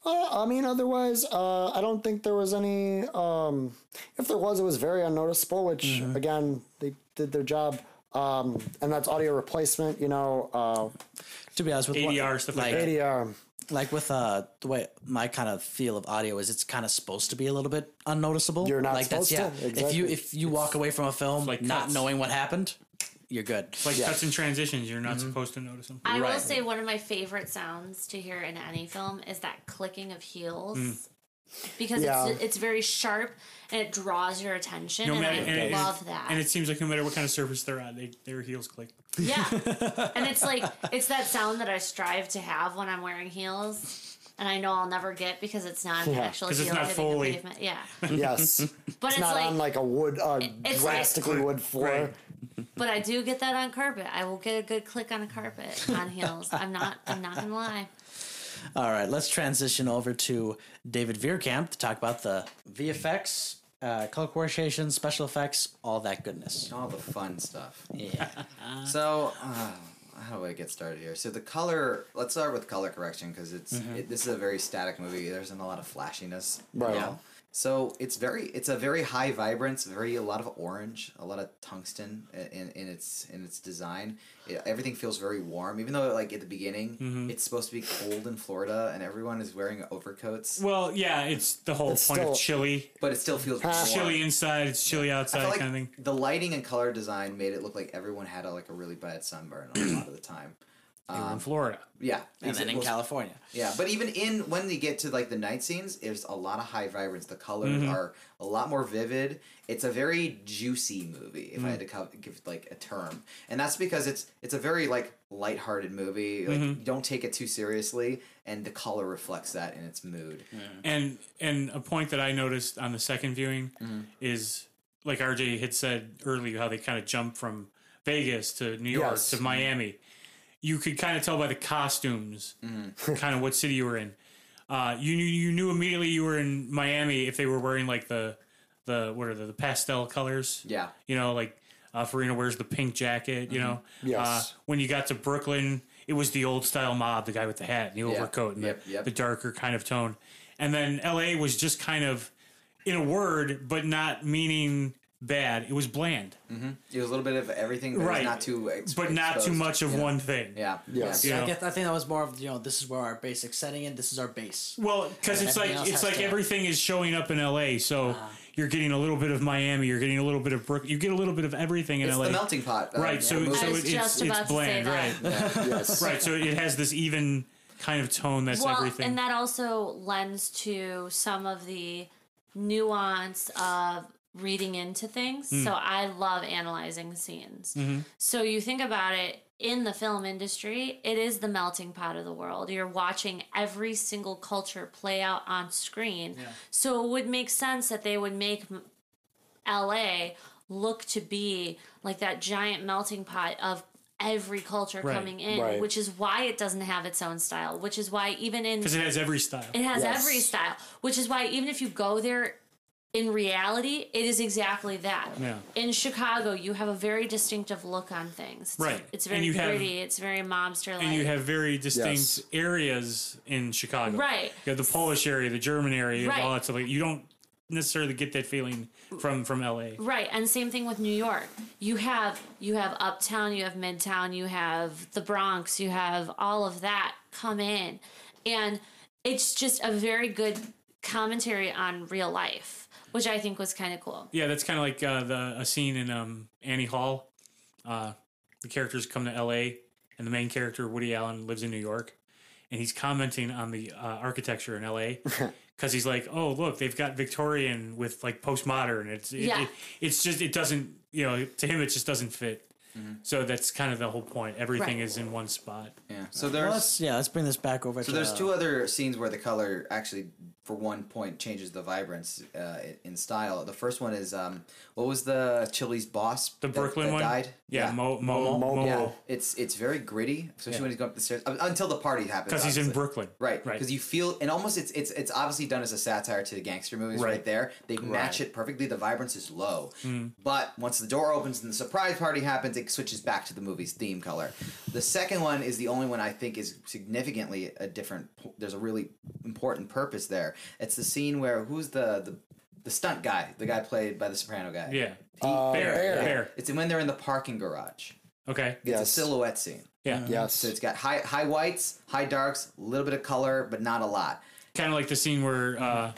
Uh, I mean, otherwise, uh, I don't think there was any. Um, if there was, it was very unnoticeable. Which Mm-hmm. again, they did their job. Um, and that's audio replacement. You know, uh, To be honest with what- ADR stuff like that. ADR. Like with uh the way my kind of feel of audio is it's kind of supposed to be a little bit unnoticeable You're not like supposed to, Exactly. if you if you walk away from a film like not cuts. knowing what happened you're good it's like Yeah. cuts and transitions. You're not supposed to notice them. I will say one of my favorite sounds to hear in any film is that clicking of heels. Hmm. Because Yeah. it's it's very sharp and it draws your attention, No and matter, I and it- love that. And it seems like no matter what kind of surface they're on, they, their heels click. Yeah. [laughs] and it's like it's that sound that I strive to have when I'm wearing heels. And I know I'll never get because it's not an Yeah. actual 'Cause it's not hitting Foley. the pavement. Yeah. [laughs] Yes. But It's it's, not like on like a wood, uh, it's drastically like- wood floor. Right. but I do get that on carpet. I will get a good click on a carpet on heels. I'm not I'm not gonna lie. All right let's transition over to david Veerkamp to talk about the vfx uh, color coordination special effects all that goodness All the fun stuff. yeah [laughs] So, uh, how do I get started here? So the color. Let's start with color correction because it's it, this is a very static movie. There isn't a lot of flashiness. at Right. all. So it's very it's a very high vibrance, very a lot of orange, a lot of tungsten in, in its in its design. It, everything feels very warm, even though like at the beginning mm-hmm. it's supposed to be cold in Florida and everyone is wearing overcoats, Well, yeah, it's the whole It's point still- of chilly. but it still feels warm. Chilly inside, it's chilly outside felt like kind of thing. the lighting and color design made it look like everyone had a, like a really bad sunburn a lot of the time. Were in Florida. Yeah, and then in Well, california Yeah, but even in when they get to like the night scenes, there's a lot of high vibrance. The colors Mm-hmm. are a lot more vivid. It's a very juicy movie, if I had to co- give like a term, and that's because it's it's a very like lighthearted movie. Like Mm-hmm. you don't take it too seriously, and the color reflects that in its mood. And and a point that I noticed on the second viewing is like RJ had said earlier, how they kind of jump from Vegas to New York Yes. to Miami. You could kind of tell by the costumes, kind of what city you were in. Uh, you knew you knew immediately you were in Miami if they were wearing like the the what are the, the pastel colors. Yeah, You know, like uh, Farina wears the pink jacket. You know, Yes. Uh, when you got to Brooklyn, it was the old style mob, the guy with the hat and the Yeah. overcoat and Yep, the, yep. the darker kind of tone. And then L.A. was just kind of in a word, but not meaning bad. It was bland, it was a little bit of everything, but Right. not too, ex- but not too much of Yeah. one thing. Yeah, Yes. You I, guess, I think that was more of you know this is where our basic setting in this is our base Well, because it's like everything it's like to- everything is showing up in L.A. So Uh-huh. you're getting a little bit of Miami, you're getting a little bit of Brook, you get a little bit of everything in It's L.A. the melting pot, uh, right? So so it, it's just it's bland, that. right? [laughs] Yes. [laughs] Right. So it has this even kind of tone that's well, everything. and that also lends to some of the nuance of reading into things. Hmm. So I love analyzing scenes. Mm-hmm. So you think about it in the film industry, it is the melting pot of the world. You're watching every single culture play out on screen. So it would make sense that they would make LA look to be like that giant melting pot of every culture Right. coming in, Right. which is why it doesn't have its own style, which is why even in because it has every style. it has Yes. every style, which is why even if you go there in reality, it is exactly that. Yeah. In Chicago, you have a very distinctive look on things. It's, Right. It's very you have- pretty. it's very mobster like. and you have very distinct Yes. areas in Chicago. Right. You have the Polish area, the German area, you have all Right. that stuff. Like, you don't necessarily get that feeling from from LA. Right, and same thing with New York. You have you have Uptown, you have Midtown, you have the Bronx, you have all of that come in, and it's just a very good commentary on real life, which I think was kind of cool. Yeah, that's kind of like uh, the a scene in um, Annie Hall. Uh, the characters come to LA, and the main character Woody Allen lives in New York, and he's commenting on the uh, architecture in LA. [laughs] Because he's like, oh look, they've got Victorian with like postmodern. It's it, Yeah. it- it's just it doesn't you know to him it just doesn't fit. So that's kind of the whole point. Everything Right. is in one spot. yeah. So Well, there's let's yeah let's bring this back over So to there's two other scenes where the color actually, for one point, changes the vibrance uh, in style. The first one is um, what was the Chili's boss? The that- Brooklyn that one, died. yeah, Moe Moe Moe- Moe Yeah, it's it's very gritty, especially when he's going up the stairs uh, until the party happens. because he's in. Brooklyn, Right, Right. because you feel, and almost it's it's it's obviously done as a satire to the gangster movies. Right, Right. there, they match it perfectly. The vibrance is low, Hmm. but once the door opens and the surprise party happens, it switches back to the movie's theme color. The second one is the only one I think is significantly a different. There's a really important purpose there. It's the scene where who's the the the stunt guy, the guy played by the Soprano guy. Yeah, Uh, Bear, Bear. Bear. It's when they're in the parking garage. Okay. It's a silhouette scene. Yeah. Yes. So it's got high high whites, high darks, a little bit of color, but not a lot. Kind of like the scene where uh,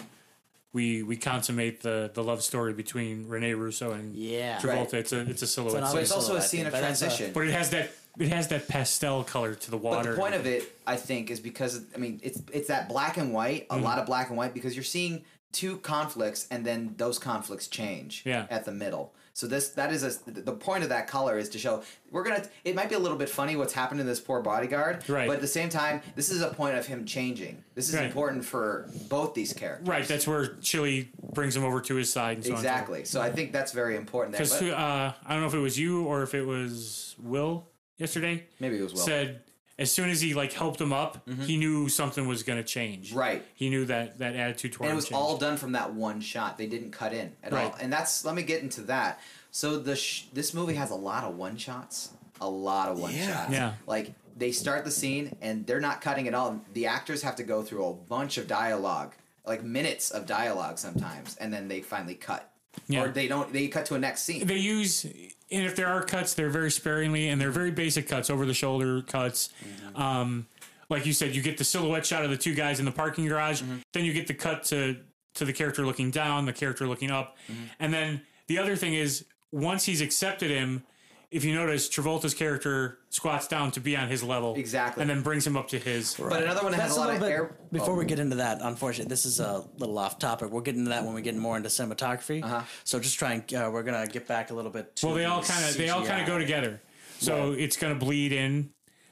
we we consummate the the love story between Rene Russo and Yeah. Travolta. Right. It's a it's a silhouette. But But it's also a Silhouette scene thing, of but a- transition. But it has that it has that pastel color to the water. But the point of it, I think, is because I mean it's it's that black and white, Mm-hmm. a lot of black and white, because you're seeing two conflicts and then those conflicts change Yeah. at the middle. So this that is a, the point of that color is to show we're gonna. It might be a little bit funny what's happened to this poor bodyguard, Right. But at the same time, this is a point of him changing. This is Right. important for both these characters, right, that's where Chili brings him over to his side. And so on so exactly. So I think that's very important. Because uh, I don't know if it was you or if it was Will yesterday maybe it was well. said as soon as he like helped him up, he knew something was going to change. Mm-hmm. Right. He knew that that attitude toward and it was changed. all done from that one shot. They didn't cut in at all. And that's let me get into that. So the sh- this movie has a lot of one shots, a lot of one Yeah. shots. Yeah. Like they start the scene and they're not cutting at all. The actors have to go through a bunch of dialogue, like minutes of dialogue sometimes, and then they finally cut. Yeah. Or they don't. They cut to a next scene. they use and if there are cuts they're very sparingly and they're very basic cuts over the shoulder cuts Mm-hmm. um, like you said you get the silhouette shot of the two guys in the parking garage Mm-hmm. then you get the cut to to the character looking down the character looking up Mm-hmm. and then the other thing is once he's accepted him if you notice Travolta's character squats down to be on his level Exactly. and then brings him up to his But another one that has a a lot little of bit. air. before oh, we get into that, unfortunately, this is a little off topic. We'll get into that when we get more into cinematography. Uh-huh. So just try and uh, we're gonna get back a little bit. To well they all kind of they all kind of go together so it's going to bleed in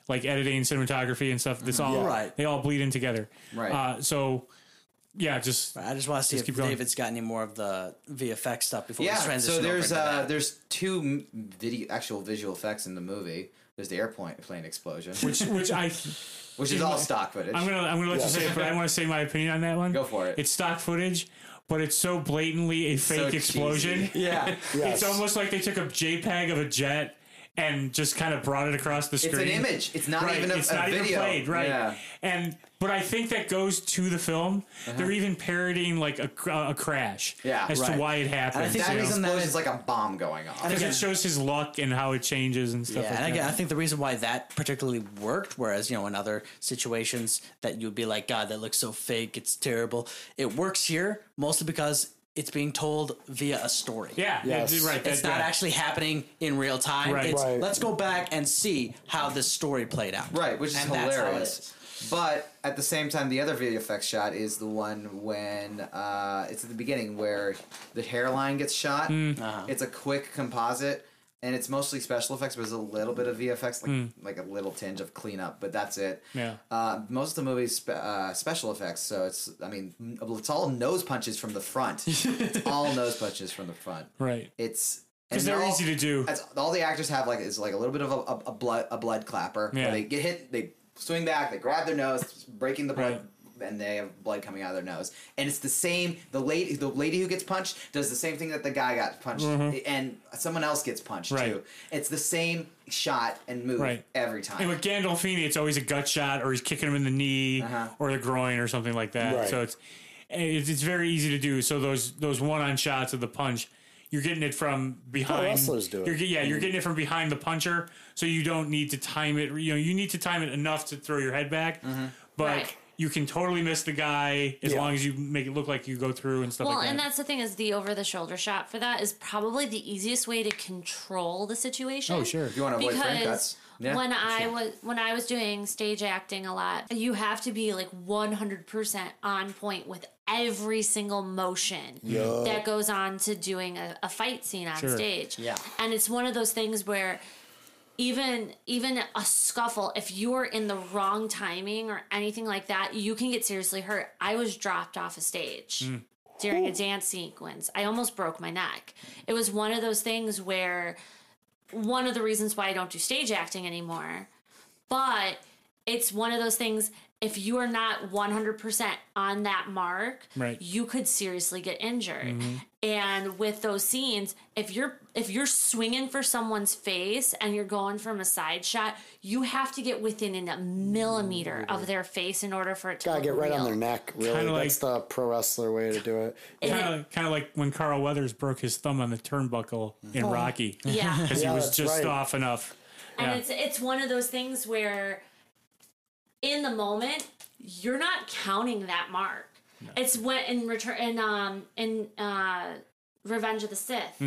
like editing cinematography and stuff this all Right. they all bleed in together Right. uh, so yeah just I just want to see if keep going. David's got any more of the VFX stuff before we Yeah. transition. So over there's into uh that. there's two m- video actual visual effects in the movie. There's the airplane plane explosion, which which I [laughs] which is all stock footage. I'm gonna I'm gonna let Yeah. you say it, but I want to say my opinion on that one. Go for it. It's stock footage, but it's so blatantly a fake cheesy. explosion. [laughs] yeah. [laughs] Yes. It's almost like they took a JPEG of a jet and just kind of brought it across the screen. It's screen. an image. It's not right. even a, it's a not video. even played, right? Yeah. And but I think that goes to the film. They're even parodying like a, cr- a crash, Uh-huh. Yeah. as Right. to why it happened. I think That the you know? reason that explosion is- is like a bomb going off. because it shows his luck and how it changes and stuff. Yeah, like and that. again, I think the reason why that particularly worked, whereas you know in other situations that you'd be like, God, that looks so fake, it's terrible. It works here mostly because it's being told via a story. yeah, Yes. yeah, right. It's that- not yeah. actually happening in real time. Right. It's Right. let's go back and see how this story played out. Right, which is And that's how it hilarious. Is. But at the same time, the other video effects shot is the one when uh, it's at the beginning where the hairline gets shot. Mm. Uh-huh. It's a quick composite, and it's mostly special effects. But there's a little bit of VFX, like like a little tinge of cleanup, but that's it. Mm. Yeah. Uh, most of the movie's spe- uh, special effects, so it's I mean it's all nose punches from the front. [laughs] it's all nose punches from the front. right. It's Because and they're all- easy to do. all the actors have like is like a little bit of a, a, a blood a blood clapper. Yeah. They get hit, they swing back, they grab their nose, breaking the blood, Right. and they have blood coming out of their nose. And it's the same. The lady, the lady who gets punched, does the same thing that the guy got punched, and someone else gets punched Mm-hmm. Right. too. It's the same shot and move Right. every time. And with Gandolfini, it's always a gut shot, or he's kicking him in the knee Uh-huh. or the groin or something like that. Right. So it's, it's it's very easy to do. So those those one on shots of the punch, you're getting it from behind. wrestlers do it. You're, yeah, you're mm. getting it from behind the puncher, so you don't need to time it. You know, you need to time it enough to throw your head back, mm-hmm. but. Right. You can totally miss the guy as Yeah. long as you make it look like you go through and stuff Well, like that. and that's the thing is the over the shoulder shot for that is probably the easiest way to control the situation. oh, sure. if you want to avoid frame because cuts, yeah. when I was when I was doing stage acting a lot, you have to be like 100% on point with every single motion that goes on to doing a, a fight scene on Sure. stage. Yeah. And it's one of those things where even even a scuffle if you're in the wrong timing or anything like that you can get seriously hurt i was dropped off a stage mm. during a dance sequence i almost broke my neck it was one of those things where one of the reasons why i don't do stage acting anymore but it's one of those things if you are not 100% on that mark Right. you could seriously get injured Mm-hmm. and with those scenes if you're if you're swinging for someone's face and you're going from a side shot you have to get within a millimeter of their face in order for it to Gotta look get right on their neck. Really, Kinda like- that's the pro wrestler way to do it. And Kind of, like when Carl Weathers broke his thumb on the turnbuckle in Rocky. yeah [laughs] because Yeah, he was just right. off enough. and Yeah. it's it's one of those things where in the moment you're not counting that mark it's when in return in um in uh revenge of the sith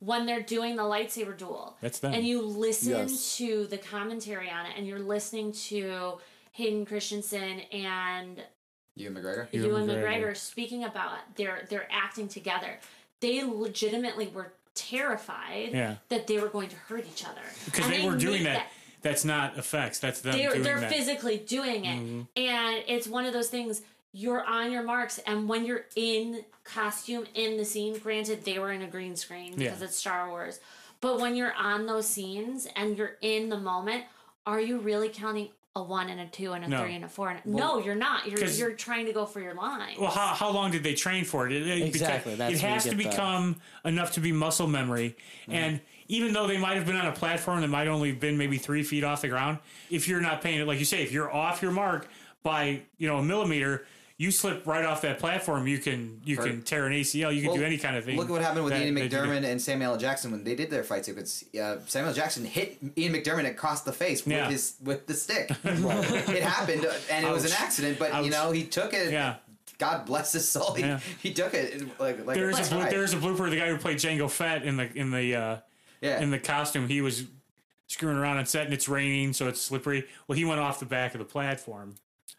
when they're doing the lightsaber duel Mm-hmm. That's them. and you listen Yes. to the commentary on it and you're listening to hayden christensen and Ewan McGregor. Ewan McGregor. McGregor speaking about their their acting together. They legitimately were terrified Yeah. that they were going to hurt each other because And they were doing make that. That's not effects. That's them They're doing they're that. physically doing it, Mm-hmm. and it's one of those things. You're on your marks, and when you're in costume in the scene, granted they were in a green screen because Yeah. it's Star Wars, but when you're on those scenes and you're in the moment, are you really counting a one and a two and a No. three and a four? And a, no, you're not. You're 'Cause- you're trying to go for your line. Well, how, how long did they train for it? It, it Exactly, beca- that's it has to get the- become enough to be muscle memory. And even though they might have been on a platform that might only have been maybe three feet off the ground, if you're not paying it, like you say, if you're off your mark by you know a millimeter, you slip right off that platform. You can you can tear an ACL. You can Well, do any kind of thing. Look at what happened with that- Ian that you do. McDermott and Samuel L. Jackson when they did their fight sequence. Uh, Samuel L. Jackson hit Ian McDermott across the face Yeah. with his with the stick. [laughs] it happened, and it was an accident. But Ouch. you know, he took it. Yeah. God bless his soul. He, Yeah. he took it like like There's a a there's a blooper. of The guy who played Jango Fett in the in the uh, yeah. in the costume, he was screwing around on set, and it's raining, so it's slippery. Well, he went off the back of the platform.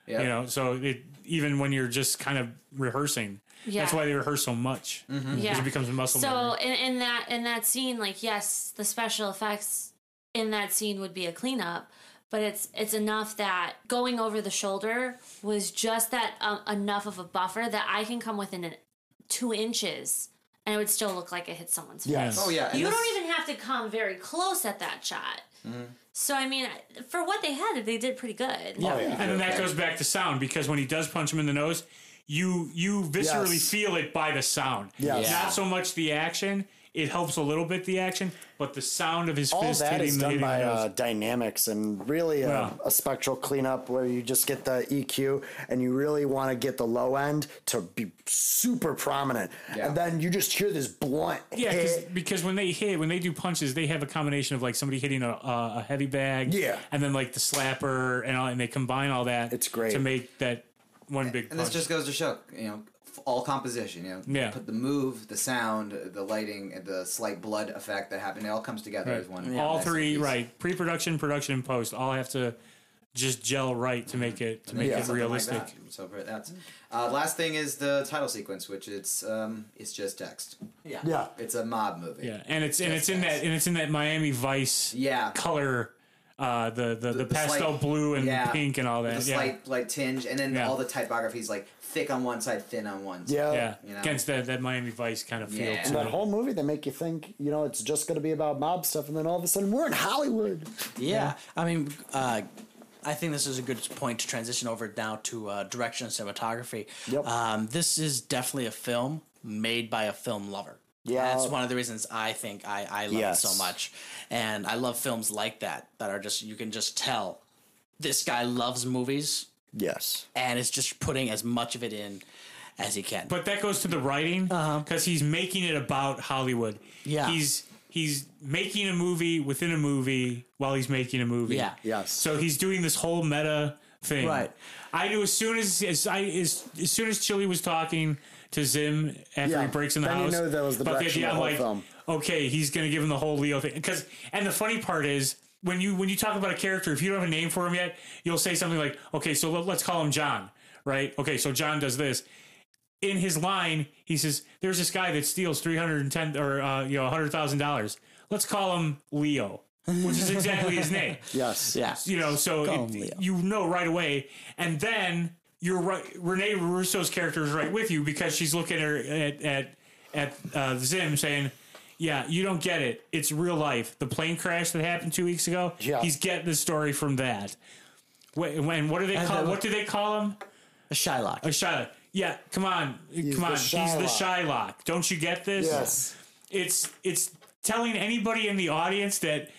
yeah. You know, so it even when you're just kind of rehearsing, Yeah. that's why they rehearse so much. Mm-hmm. yeah. It becomes a muscle So in, in that in that scene, like yes, the special effects in that scene would be a cleanup, but it's it's enough that going over the shoulder was just that um, enough of a buffer that I can come within an, two inches and it would still look like it hit someone's face. Yes. Oh yeah. You this- don't even have to come very close at that shot. Hmm. So I mean, for what they had, they did pretty good. Oh, yeah. And then that goes back to sound because when he does punch him in the nose, you you viscerally Yes. feel it by the sound. Yes. Yeah. Not so much the action. It helps a little bit the action, but the sound of his all fist that hitting is the done hitting by the nose. uh, dynamics and really a, Yeah. a spectral cleanup where you just get the EQ and you really want to get the low end to be super prominent, Yeah. and then you just hear this blunt Yeah, 'cause- hit. because when they hit, when they do punches, they have a combination of like somebody hitting a, a, a heavy bag, Yeah. and then like the slapper, and all, and they combine all that. It's great. to make that one big. And this punch. just goes to show, you know, f- all composition. You know, Yeah. Put the move, the sound, the lighting, and the slight blood effect that happened. It all comes together as one. all nice three, piece. right? Pre-production, production, and post all have to just gel right to make it to make Yeah. it Something like realistic. that. So for- that's uh, last thing is the title sequence, which it's um, it's just text. Yeah. Yeah, It's a mob movie. Yeah, and it's and Just it's in that and it's in that Miami Vice Yeah. color, uh, the the, the, the pastel slight- blue and yeah, pink and all that. With a yeah, slight like tinge, and then Yeah. all the typography is like thick on one side, thin on one. side. yeah. yeah, you know. against that that Miami Vice kind of feel Yeah. to And that whole movie, they make you think, you know, it's just going to be about mob stuff, and then all of a sudden we're in Hollywood. Yeah, I mean, uh, I think this is a good point to transition over now to uh, direction and cinematography. Yep. Um, this is definitely a film made by a film lover. Yeah. that's one of the reasons I think I, I love Yes. it so much, and I love films like that that are just you can just tell this guy loves movies Yes. and is just putting as much of it in as he can. But that goes to the writing uh-huh. because he's making it about Hollywood. Yeah. he's he's making a movie within a movie while he's making a movie. Yeah. Yes. So he's doing this whole meta thing. Right. I knew as soon as as I as, as soon as Chili was talking to Zim after Yeah. he breaks in the Then you house. knew that was the but direction yeah, of I'm like, film. okay, he's gonna give him the whole Leo thing. Because and the funny part is when you when you talk about a character, if you don't have a name for him yet, you'll say something like, okay, so let, let's call him John, right? Okay, so John does this. In his line, he says, "There's this guy that steals three hundred and ten or uh, you know hundred thousand dollars. Let's call him Leo." Which is exactly his name [laughs] Yes. yeah, you know, so it- you know right away, and then you're right. Rene Russo's character is right with you because she's looking at her at at at uh, Zim saying, "Yeah, you don't get it. It's real life. The plane crash that happened two weeks ago. Yeah. He's getting the story from that. When, when what do they And call? the- What do they call him? a Shylock. A Shylock. Yeah, come on, come the on. He's the Shylock. Shylock. Don't you get this? Yes. it's it's telling anybody in the audience that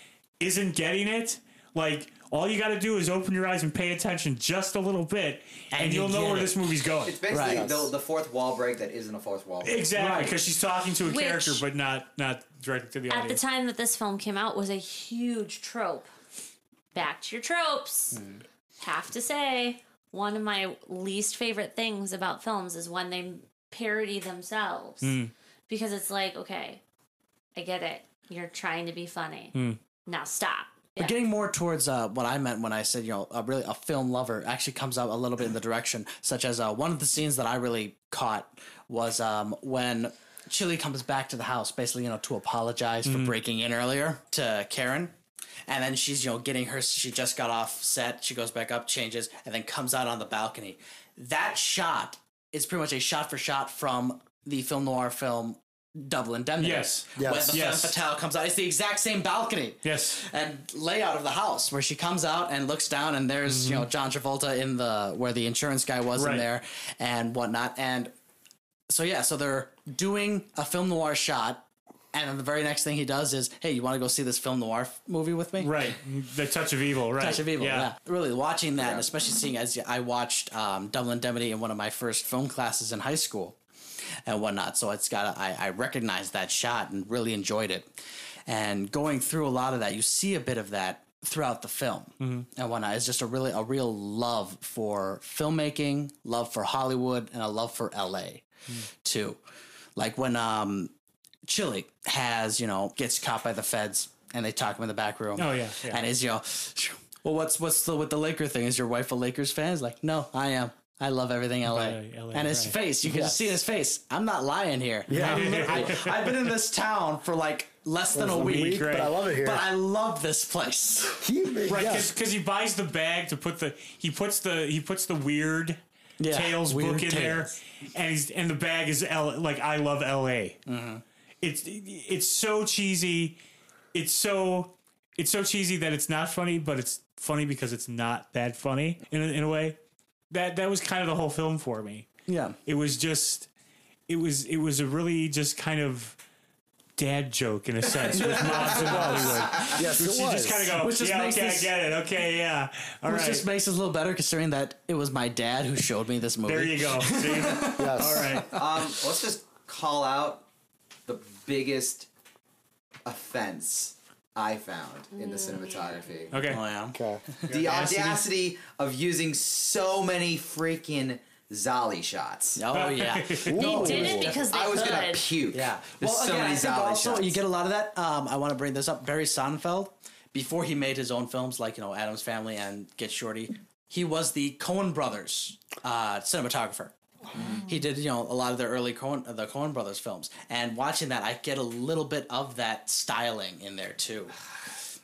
isn't getting it like all you got to do is open your eyes and pay attention just a little bit and, And you you'll know where it. this movie's going It's basically Right. the, the fourth wall break that isn't a fourth wall break. exactly Right. because she's talking to a Which- character but not not directly to the audience. At the time that this film came out, was a huge trope back to your tropes. Hmm. Have to say, one of my least favorite things about films is when they parody themselves. Hmm. Because it's like, okay, I get it. You're trying to be funny. Hmm. Now stop. But getting more towards uh, what I meant when I said, you know, a really a film lover actually comes out a little bit in the direction, such as uh, one of the scenes that I really caught was um, when Chili comes back to the house, basically, you know, to apologize for breaking in earlier to Karen. And then she's, you know, getting her, she just got off set. She goes back up, changes, and then comes out on the balcony. That shot is pretty much a shot for shot from the film noir film Double Indemnity. Yes. When Yes. the Yes. femme fatale comes out. It's the exact same balcony Yes. and layout of the house where she comes out and looks down and there's you know John Travolta in the where the insurance guy was Right. in there and whatnot and so yeah so they're doing a film noir shot and then the very next thing he does is hey you want to go see this film noir f- movie with me Right. The touch of evil. Right. Touch of Evil, yeah. Yeah. Really watching that, and especially seeing as I watched um, Double Indemnity in one of my first film classes in high school and whatnot. So it's got I, I recognized that shot and really enjoyed it. And going through a lot of that, you see a bit of that throughout the film and whatnot. It's just a really a real love for filmmaking, love for Hollywood, and a love for LA too. Like when um Chili has, you know, gets caught by the feds and they talk him in the back room. Oh, yeah, yeah. And is, you know, well, what's what's the with the Laker thing? Is your wife a Lakers fan? He's like, no, I am. I love everything LA. LA, LA, and his right. face, you can just see his face. I'm not lying here. Yeah. I'm literally- I've been in this town for like less than a week, week, but I love it here. but I love this place. He, Right, yeah. because he buys the bag to put the he puts the he puts the weird Yeah, Tales weird book in there, and he's and the bag is L, like I love L.A. Mm-hmm. It's it's so cheesy. It's so it's so cheesy that it's not funny, but it's funny because it's not that funny in a, in a way. That that was kind of the whole film for me. Yeah. It was just it was it was a really just kind of dad joke in a sense with [laughs] mobs in Hollywood. yes, it You was. just kind of go, Which just yeah, makes okay, this- I get it. Okay, yeah, all Which right. just makes it a little better considering that it was my dad who showed me this movie. There you go. [laughs] See? yes. All right. Um, let's just call out the biggest offense I found in the cinematography. Okay. Oh yeah. Okay. The Audacity. audacity of using so many freaking Zolly shots. Oh yeah. [laughs] They Whoa. did it because they I was could. gonna puke. Yeah. There's well, so again, many I think Zolly also shots. you get a lot of that. Um, I want to bring this up. Barry Sonnenfeld, before he made his own films like you know Addams Family and Get Shorty, he was the Coen Brothers uh, cinematographer. He did, you know, a lot of the early Coen, the Coen Brothers films, and watching that, I get a little bit of that styling in there too,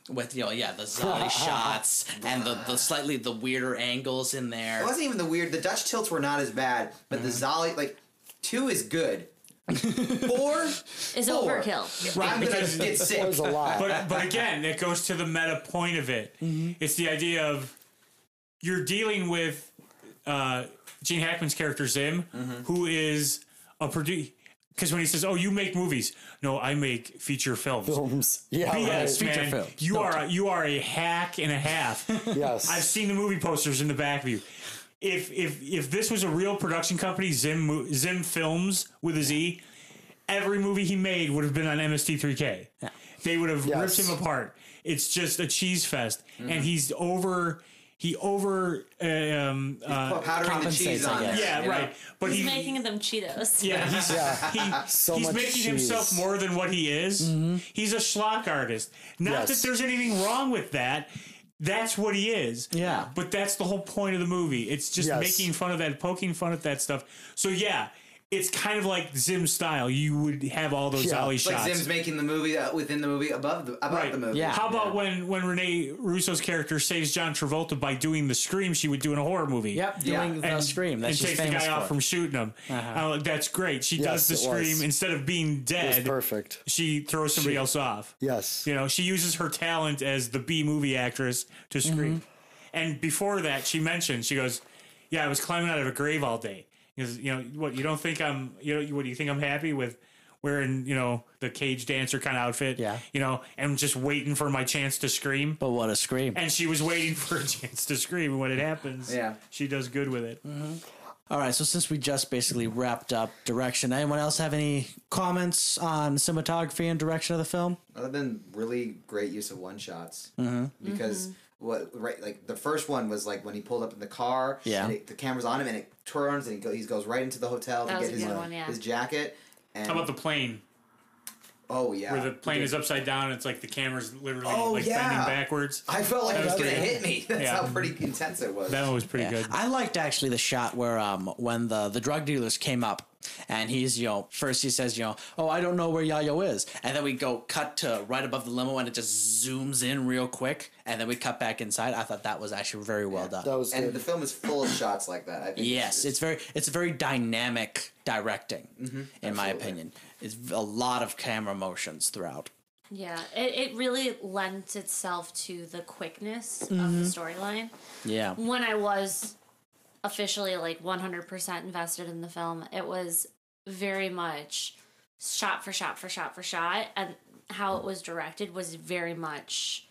with you know, yeah, the Zolly [laughs] shots and the, the slightly the weirder angles in there. It wasn't even the weird. The Dutch tilts were not as bad, but the Mm-hmm. Zolly like two is good. [laughs] Four Is four. overkill. I'm gonna because- get sick. was a lot. But but again, it goes to the meta point of it. It's the idea of you're dealing with uh, Gene Hackman's character Zim, mm-hmm. who is a producer. Because when he says, "Oh, you make movies," no, I make feature films. Films. Yeah. Yes, right. Feature man. films. You No. are a, you are a hack and a half. [laughs] Yes. I've seen the movie posters in the back of you. If if if this was a real production company, Zim Zim Films with a Z, every movie he made would have been on MST3K. Yeah. They would have Yes. ripped him apart. It's just a cheese fest, and mm-hmm. he's over. He over. Um, uh, powdering the compensates, cheese I on guess. there. yeah, you know? right. But He's he, making them Cheetos. yeah, he's he, [laughs] So he's much making himself more than what he is. He's a schlock artist. Not Yes. that there's anything wrong with that. That's what he is. Yeah. But that's the whole point of the movie. It's just Yes. making fun of that, poking fun at that stuff. So yeah, it's kind of like Zim style. You would have all those Yeah. alley It's like shots. Zim's making the movie uh, within the movie above the above Right. the movie. Yeah. How about when when Rene Russo's character saves John Travolta by doing the scream she would do in a horror movie? Yep, Yeah. doing the and, scream that and she's takes the famous guy for. off from shooting him. Uh, that's great. She Yes, does the it was. scream instead of being It was dead. perfect. She throws somebody else off. Yes. You know, she uses her talent as the B movie actress to scream. Mm-hmm. And before that, she mentioned she goes, "Yeah, I was climbing out of a grave all day." Because you know what? You don't think I'm? You know what? Do you think I'm happy with wearing you know the cage dancer kind of outfit? Yeah. You know, and just waiting for my chance to scream. But what a scream! And she was waiting for a chance to scream. And when it happens, Yeah. she does good with it. Mm-hmm. All right, so since we just basically wrapped up direction, anyone else have any comments on cinematography and direction of the film? Other than really great use of one shots, mm-hmm. because mm-hmm. What right like the first one was like when he pulled up in the car. Yeah. And it, the camera's on him and it turns and he, go, he goes right into the hotel That to get his uh, one, yeah. his jacket. And How about the plane oh yeah, where the plane is upside down? And it's like the camera's literally Oh, like yeah. bending backwards. I felt like it was was gonna pretty- hit me. [laughs] That's Yeah. how pretty intense it was. That one was pretty Yeah. good. I liked actually the shot where um when the the drug dealers came up and he's you know first he says you know oh I don't know where Yayo is and then we go cut to right above the limo and it just zooms in real quick and then we cut back inside. I thought that was actually very well done. That was and good. the film is full of shots like that. I think Yes, it's very it's very dynamic directing in my opinion. It's a lot of camera motions throughout. Yeah, it, it really lent itself to the quickness of Mm-hmm. the storyline. Yeah. When I was officially like 100% invested in the film, it was very much shot for shot for shot for shot and how it was directed was very much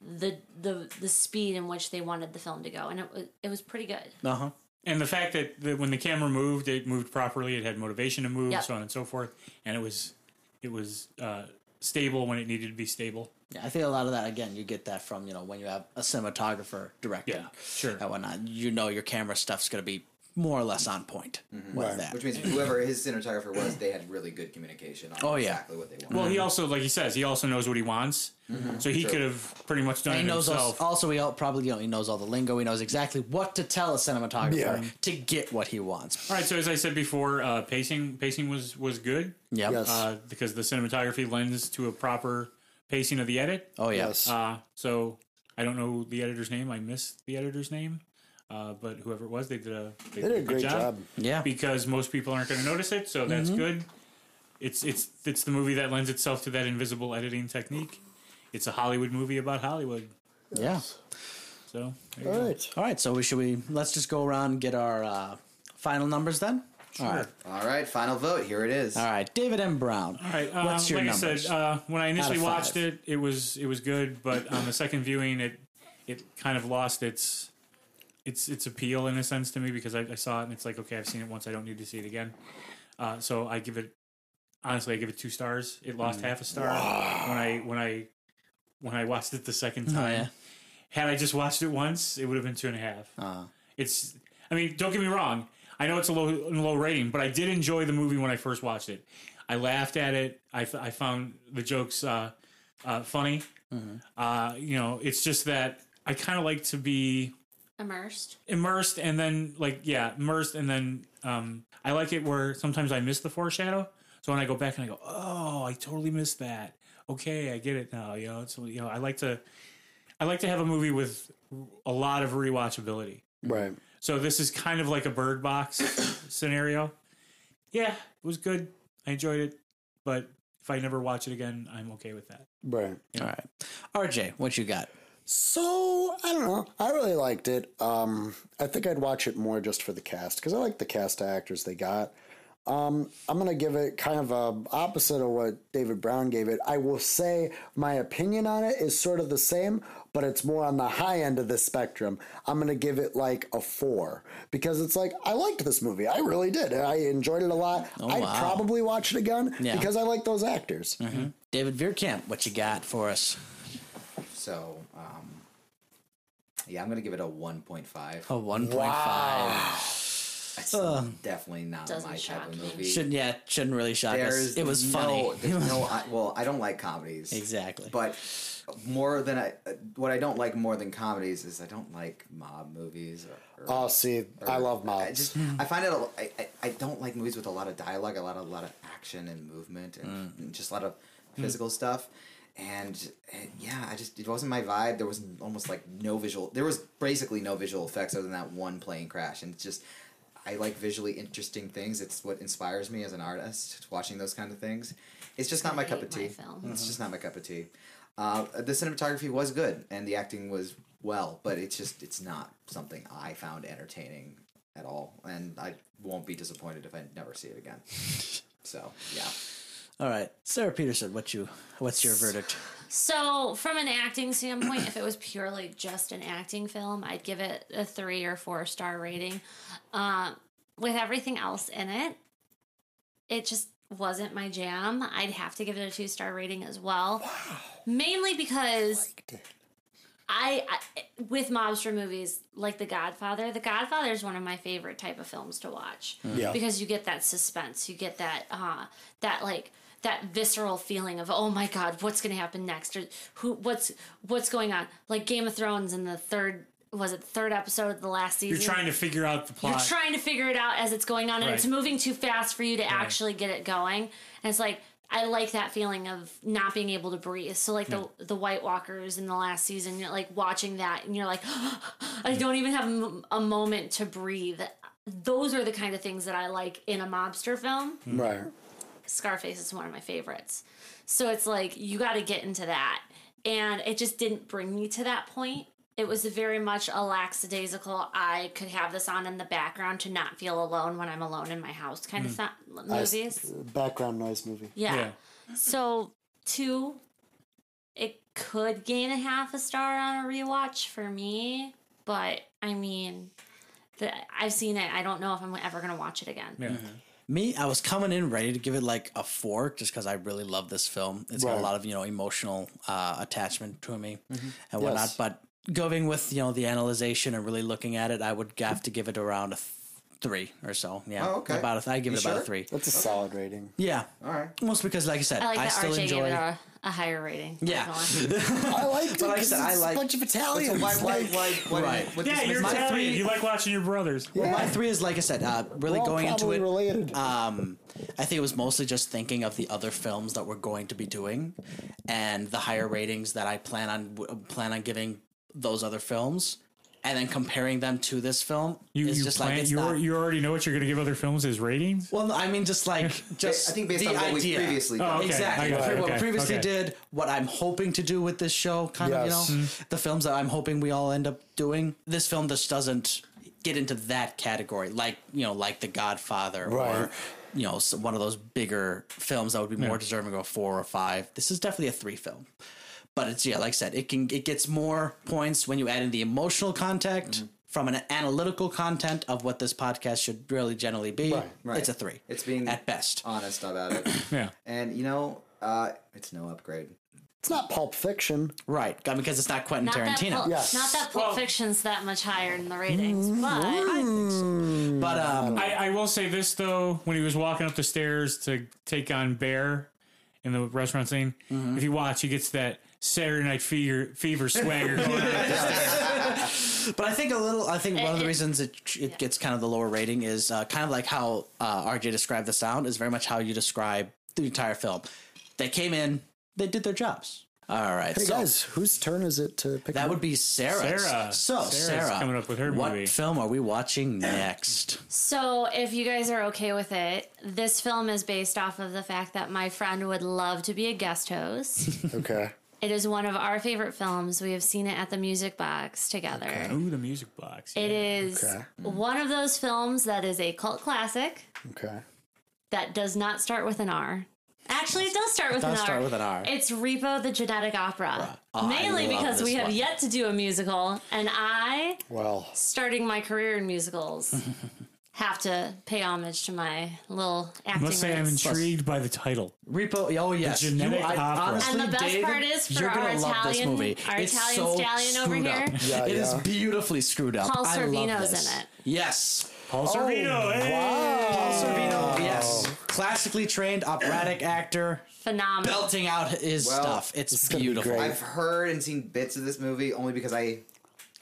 the the the speed in which they wanted the film to go and it was it was pretty good. Uh-huh. And the fact that the, when the camera moved, it moved properly. It had motivation to move, Yep. so on and so forth. And it was it was uh, stable when it needed to be stable. Yeah, I think a lot of that again you get that from, you know, when you have a cinematographer directing. Yeah, sure. And whatnot. You know your camera stuff's gonna be more or less on point with Right. that. Which means whoever his cinematographer was, they had really good communication on Oh, yeah. exactly what they wanted. Well, he also, like he says, he also knows what he wants. So he Sure. could have pretty much done And he it knows himself. also, also he al- probably you know he knows all the lingo. He knows exactly what to tell a cinematographer Yeah. to get what he wants. All right. So as I said before, uh, pacing pacing was was good Yep. Yes. uh, because the cinematography lends to a proper pacing of the edit. Oh. Yes. Uh, so I don't know the editor's name. I missed the editor's name. Uh, but whoever it was, they did a they They did a great job. Yeah. because most people aren't going to notice it, so that's Mm-hmm. good. It's it's it's the movie that lends itself to that invisible editing technique. It's a Hollywood movie about Hollywood. Yeah. So there you All go. right. All right. So we should we let's just go around and get our uh, final numbers then. All right. All right, final vote. Here it is. All right. David M. Brown. All right. Uh, What's your like numbers? I said, uh, when I initially watched it, it was it was good, but on the second viewing, it it kind of lost its its its appeal in a sense to me because I, I saw it and it's like okay, I've seen it once, I don't need to see it again. Uh, so I give it honestly, I give it two stars. It lost Mm. half a star when I when I when I watched it the second time. Oh yeah. Had I just watched it once, it would have been two and a half. Uh, It's, I mean, don't get me wrong. I know it's a low low rating, but I did enjoy the movie when I first watched it. I laughed at it. I, I found the jokes uh, uh, funny. Uh, you know, it's just that I kind of like to be Immersed. immersed and then like yeah, immersed and then um, I like it where sometimes I miss the foreshadow. So when I go back and I go, oh, I totally missed that. Okay, I get it now. You know, it's you know, I like to, I like to have a movie with a lot of rewatchability. Right. So this is kind of like a bird box [coughs] scenario. Yeah, it was good. I enjoyed it, but if I never watch it again, I'm okay with that. Right. all right. RJ, what you got? So I don't know. I really liked it. Um, I think I'd watch it more just for the cast because I like the cast of actors they got. Um, I'm gonna give it kind of a opposite of what David Brown gave it. I will say my opinion on it is sort of the same, but it's more on the high end of the spectrum. I'm gonna give it like a four because it's like I liked this movie. I really did. I enjoyed it a lot. I'd wow. probably watch it again Yeah. because I like those actors. David Veerkamp, what you got for us? So, um, yeah, I'm gonna give it a 1.5. A one point five. It's definitely not Doesn't my type of you. movie. Shouldn't yeah, shouldn't really shock us. It was no, funny. There's [laughs] no, I, well, I don't like comedies. exactly. But more than I, uh, what I don't like more than comedies is I don't like mob movies. Or, or, Oh, see, I love I mobs. just I find it. A, I, I, I don't like movies with a lot of dialogue, a lot of a lot of action and movement, and, and just a lot of physical stuff. And yeah, I just it wasn't my vibe. There was almost like no visual. There was basically no visual effects other than that one plane crash, and it's just. I like visually interesting things. It's what inspires me as an artist. Watching those kind of things, it's just not my cup of hate my tea. film. It's just not my cup of tea. Uh, the cinematography was good and the acting was well, but it's just it's not something I found entertaining at all, and I won't be disappointed if I never see it again. [laughs] So yeah, All right, Sarah Peterson, what you what's your verdict? So, from an acting standpoint, if it was purely just an acting film, I'd give it a three or four star rating. Um, with everything else in it, it just wasn't my jam. I'd have to give it a two star rating as well. Wow. Mainly because I, I with mobster movies like The Godfather. The Godfather is one of my favorite type of films to watch. Yeah. because you get that suspense, you get that uh, that like that visceral feeling of oh my god, what's going to happen next, or who what's what's going on. Like Game of Thrones in the third was it third episode of the last season. You're trying to figure out the plot. You're trying to figure it out as it's going on, and Right. it's moving too fast for you to actually get it going. And it's like I like that feeling of not being able to breathe. So like the hmm. the White Walkers in the last season, you're like watching that, and you're like, [gasps] I don't even have a moment to breathe. Those are the kind of things that I like in a mobster film. Right. Scarface is one of my favorites. So it's like you got to get into that, and it just didn't bring me to that point. It was very much a lackadaisical. I could have this on in the background to not feel alone when I'm alone in my house, kind of hmm. th- movies. Uh, background noise movie. yeah. Yeah. So two, it could gain a half a star on a rewatch for me, but I mean, the, I've seen it. I don't know if I'm ever gonna watch it again. Yeah. Mm-hmm. Me, I was coming in ready to give it like a four, just because I really love this film. It's got a lot of you know emotional uh, attachment to me and whatnot. Yes. But going with you know the analyzation and really looking at it, I would have to give it around a th- three or so. Yeah, Oh, okay. About a th- I give You it about a three. That's a solid rating. Yeah, All right. mostly because, like I said, I like I still RJ enjoy. Gave it a, a higher rating. Yeah. I [laughs] liked it. But like I 'cause said, I it's like a bunch of Italians. Why? Why? Why? why Right. what Yeah, you're my Italian. three- You like watching your brothers. Well, my three is like I said, uh, really We're going into it. related. Um, I think it was mostly just thinking of the other films that we're going to be doing, and the higher ratings that I plan on plan on giving those other films, and then comparing them to this film. You, is you just plan, like it's you, not. you already know what you're going to give other films as ratings? well, I mean, just like [laughs] just I think based the on what we idea. previously Oh, okay. Exactly. I What you. we Okay. previously Okay. did, what I'm hoping to do with this show, kind Yes. of, you know, mm-hmm. the films that I'm hoping we all end up doing. This film just doesn't get into that category, like you know, like The Godfather Right. or you know, one of those bigger films that would be more Yeah. deserving of a four or five. This is definitely a three film. But it's yeah, like I said, it can it gets more points when you add in the emotional content Mm-hmm. from an analytical content of what this podcast should really generally be. Right, right. It's a three. It's being at best. honest about it. [coughs] Yeah. and you know, uh, it's no upgrade. It's not Pulp Fiction. Right, because it's not Quentin Not that, Tarantino. Pulp, Yes. not that Pulp Well- Fiction's that much higher in the ratings, Mm-hmm. but But um, I, I will say this though: when he was walking up the stairs to take on Bear in the restaurant scene, Mm-hmm. if you watch, he gets that Saturday Night Fever fever swagger going on. but I think a little. I think one of the reasons it it gets kind of the lower rating is uh, kind of like how uh, RJ described the sound is very much how you describe the entire film. They came in, they did their jobs. All right, Hey so guys, whose turn is it to pick? that one? would be Sarah's. Sarah. So Sarah's Sarah, coming up with her what movie. film are we watching next? so if you guys are okay with it, this film is based off of the fact that my friend would love to be a guest host. Okay. It is one of our favorite films. We have seen it at the Music Box together. Ooh, the music box. It yeah. is Okay. one of those films that is a cult classic Okay. that does not start with an R. Actually, it does start with does an R. start with an R. It's Repo the Genetic Opera. Oh, Mainly because we have one. yet to do a musical, and I, Well, starting my career in musicals, [laughs] have to pay homage to my little acting. Must say I'm roots. intrigued by the title. Repo. Oh yes, the genetic I- opera. honestly, And the best David, part is for you're our gonna love this Italian- movie. our It's Italian so stallion over screwed here. Up. Yeah, It is yeah. beautifully screwed up. Paul I love Sorvino's in it. Yes. Paul oh, Sorvino. hey! Paul Sorvino, yes. Classically trained operatic actor, Phenomenal. belting out his Well, stuff. It's gonna be beautiful. I've heard and seen bits of this movie only because I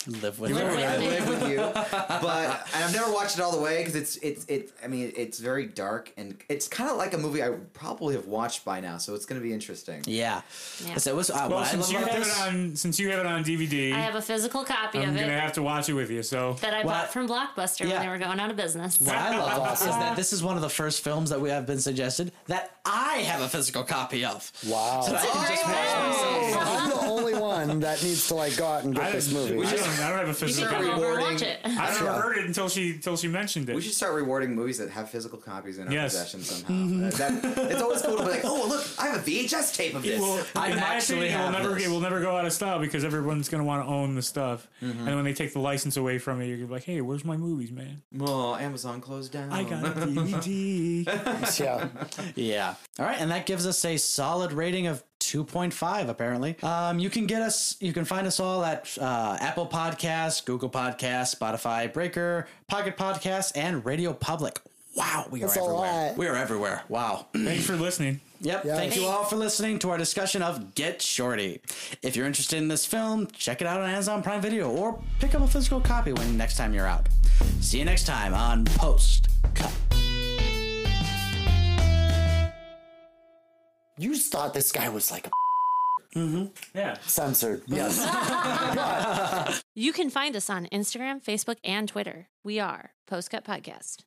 Live with Live it. with I live with you, [laughs] but and I've never watched it all the way because it's it's it. I mean, it's very dark and it's kind of like a movie I probably have watched by now, so it's going to be interesting. Yeah. Yeah. So it was, uh, Well, what since you have this. it on, since you have it on DVD, I have a physical copy I'm of gonna have to watch it with you. So that I What bought from Blockbuster Yeah. when they were going out of business. What I love is that this is one of the first films that we have been suggested that I have a physical copy of. wow. So I can just watch myself. I'm the only one that needs to like go out and get I, this movie. I, don't, have a You physical should copy. come rewarding. watch it. I never Yeah. heard it until she until she mentioned it. We should start rewarding movies that have physical copies in our Yes. possession somehow. [laughs] that, it's always cool to be like, oh look, I have a VHS tape of this. well, I in my actually opinion, it will have never this. it will never go out of style because everyone's going to want to own the stuff, Mm-hmm. and when they take the license away from it, you're gonna be like, "Hey, where's my movies, man? well, Amazon closed down. I got a DVD." [laughs] yeah. Yeah. All right. And that gives us a solid rating of 2.5 apparently. Um, you can get us, you can find us all at uh, Apple Podcasts, Google Podcasts, Spotify, Breaker, Pocket Podcasts, and Radio Public. Wow, we That's are a everywhere. We are everywhere. Wow. [clears throat] Thanks for listening. Yep. Yeah. Thank you all for listening to our discussion of Get Shorty. If you're interested in this film, check it out on Amazon Prime Video or pick up a physical copy when next time you're out. See you next time on Post Cut. You just thought this guy was like a [laughs] Mm-hmm. Yeah. censored. [laughs] Yes. You can find us on Instagram, Facebook, and Twitter. We are Postcut Podcast.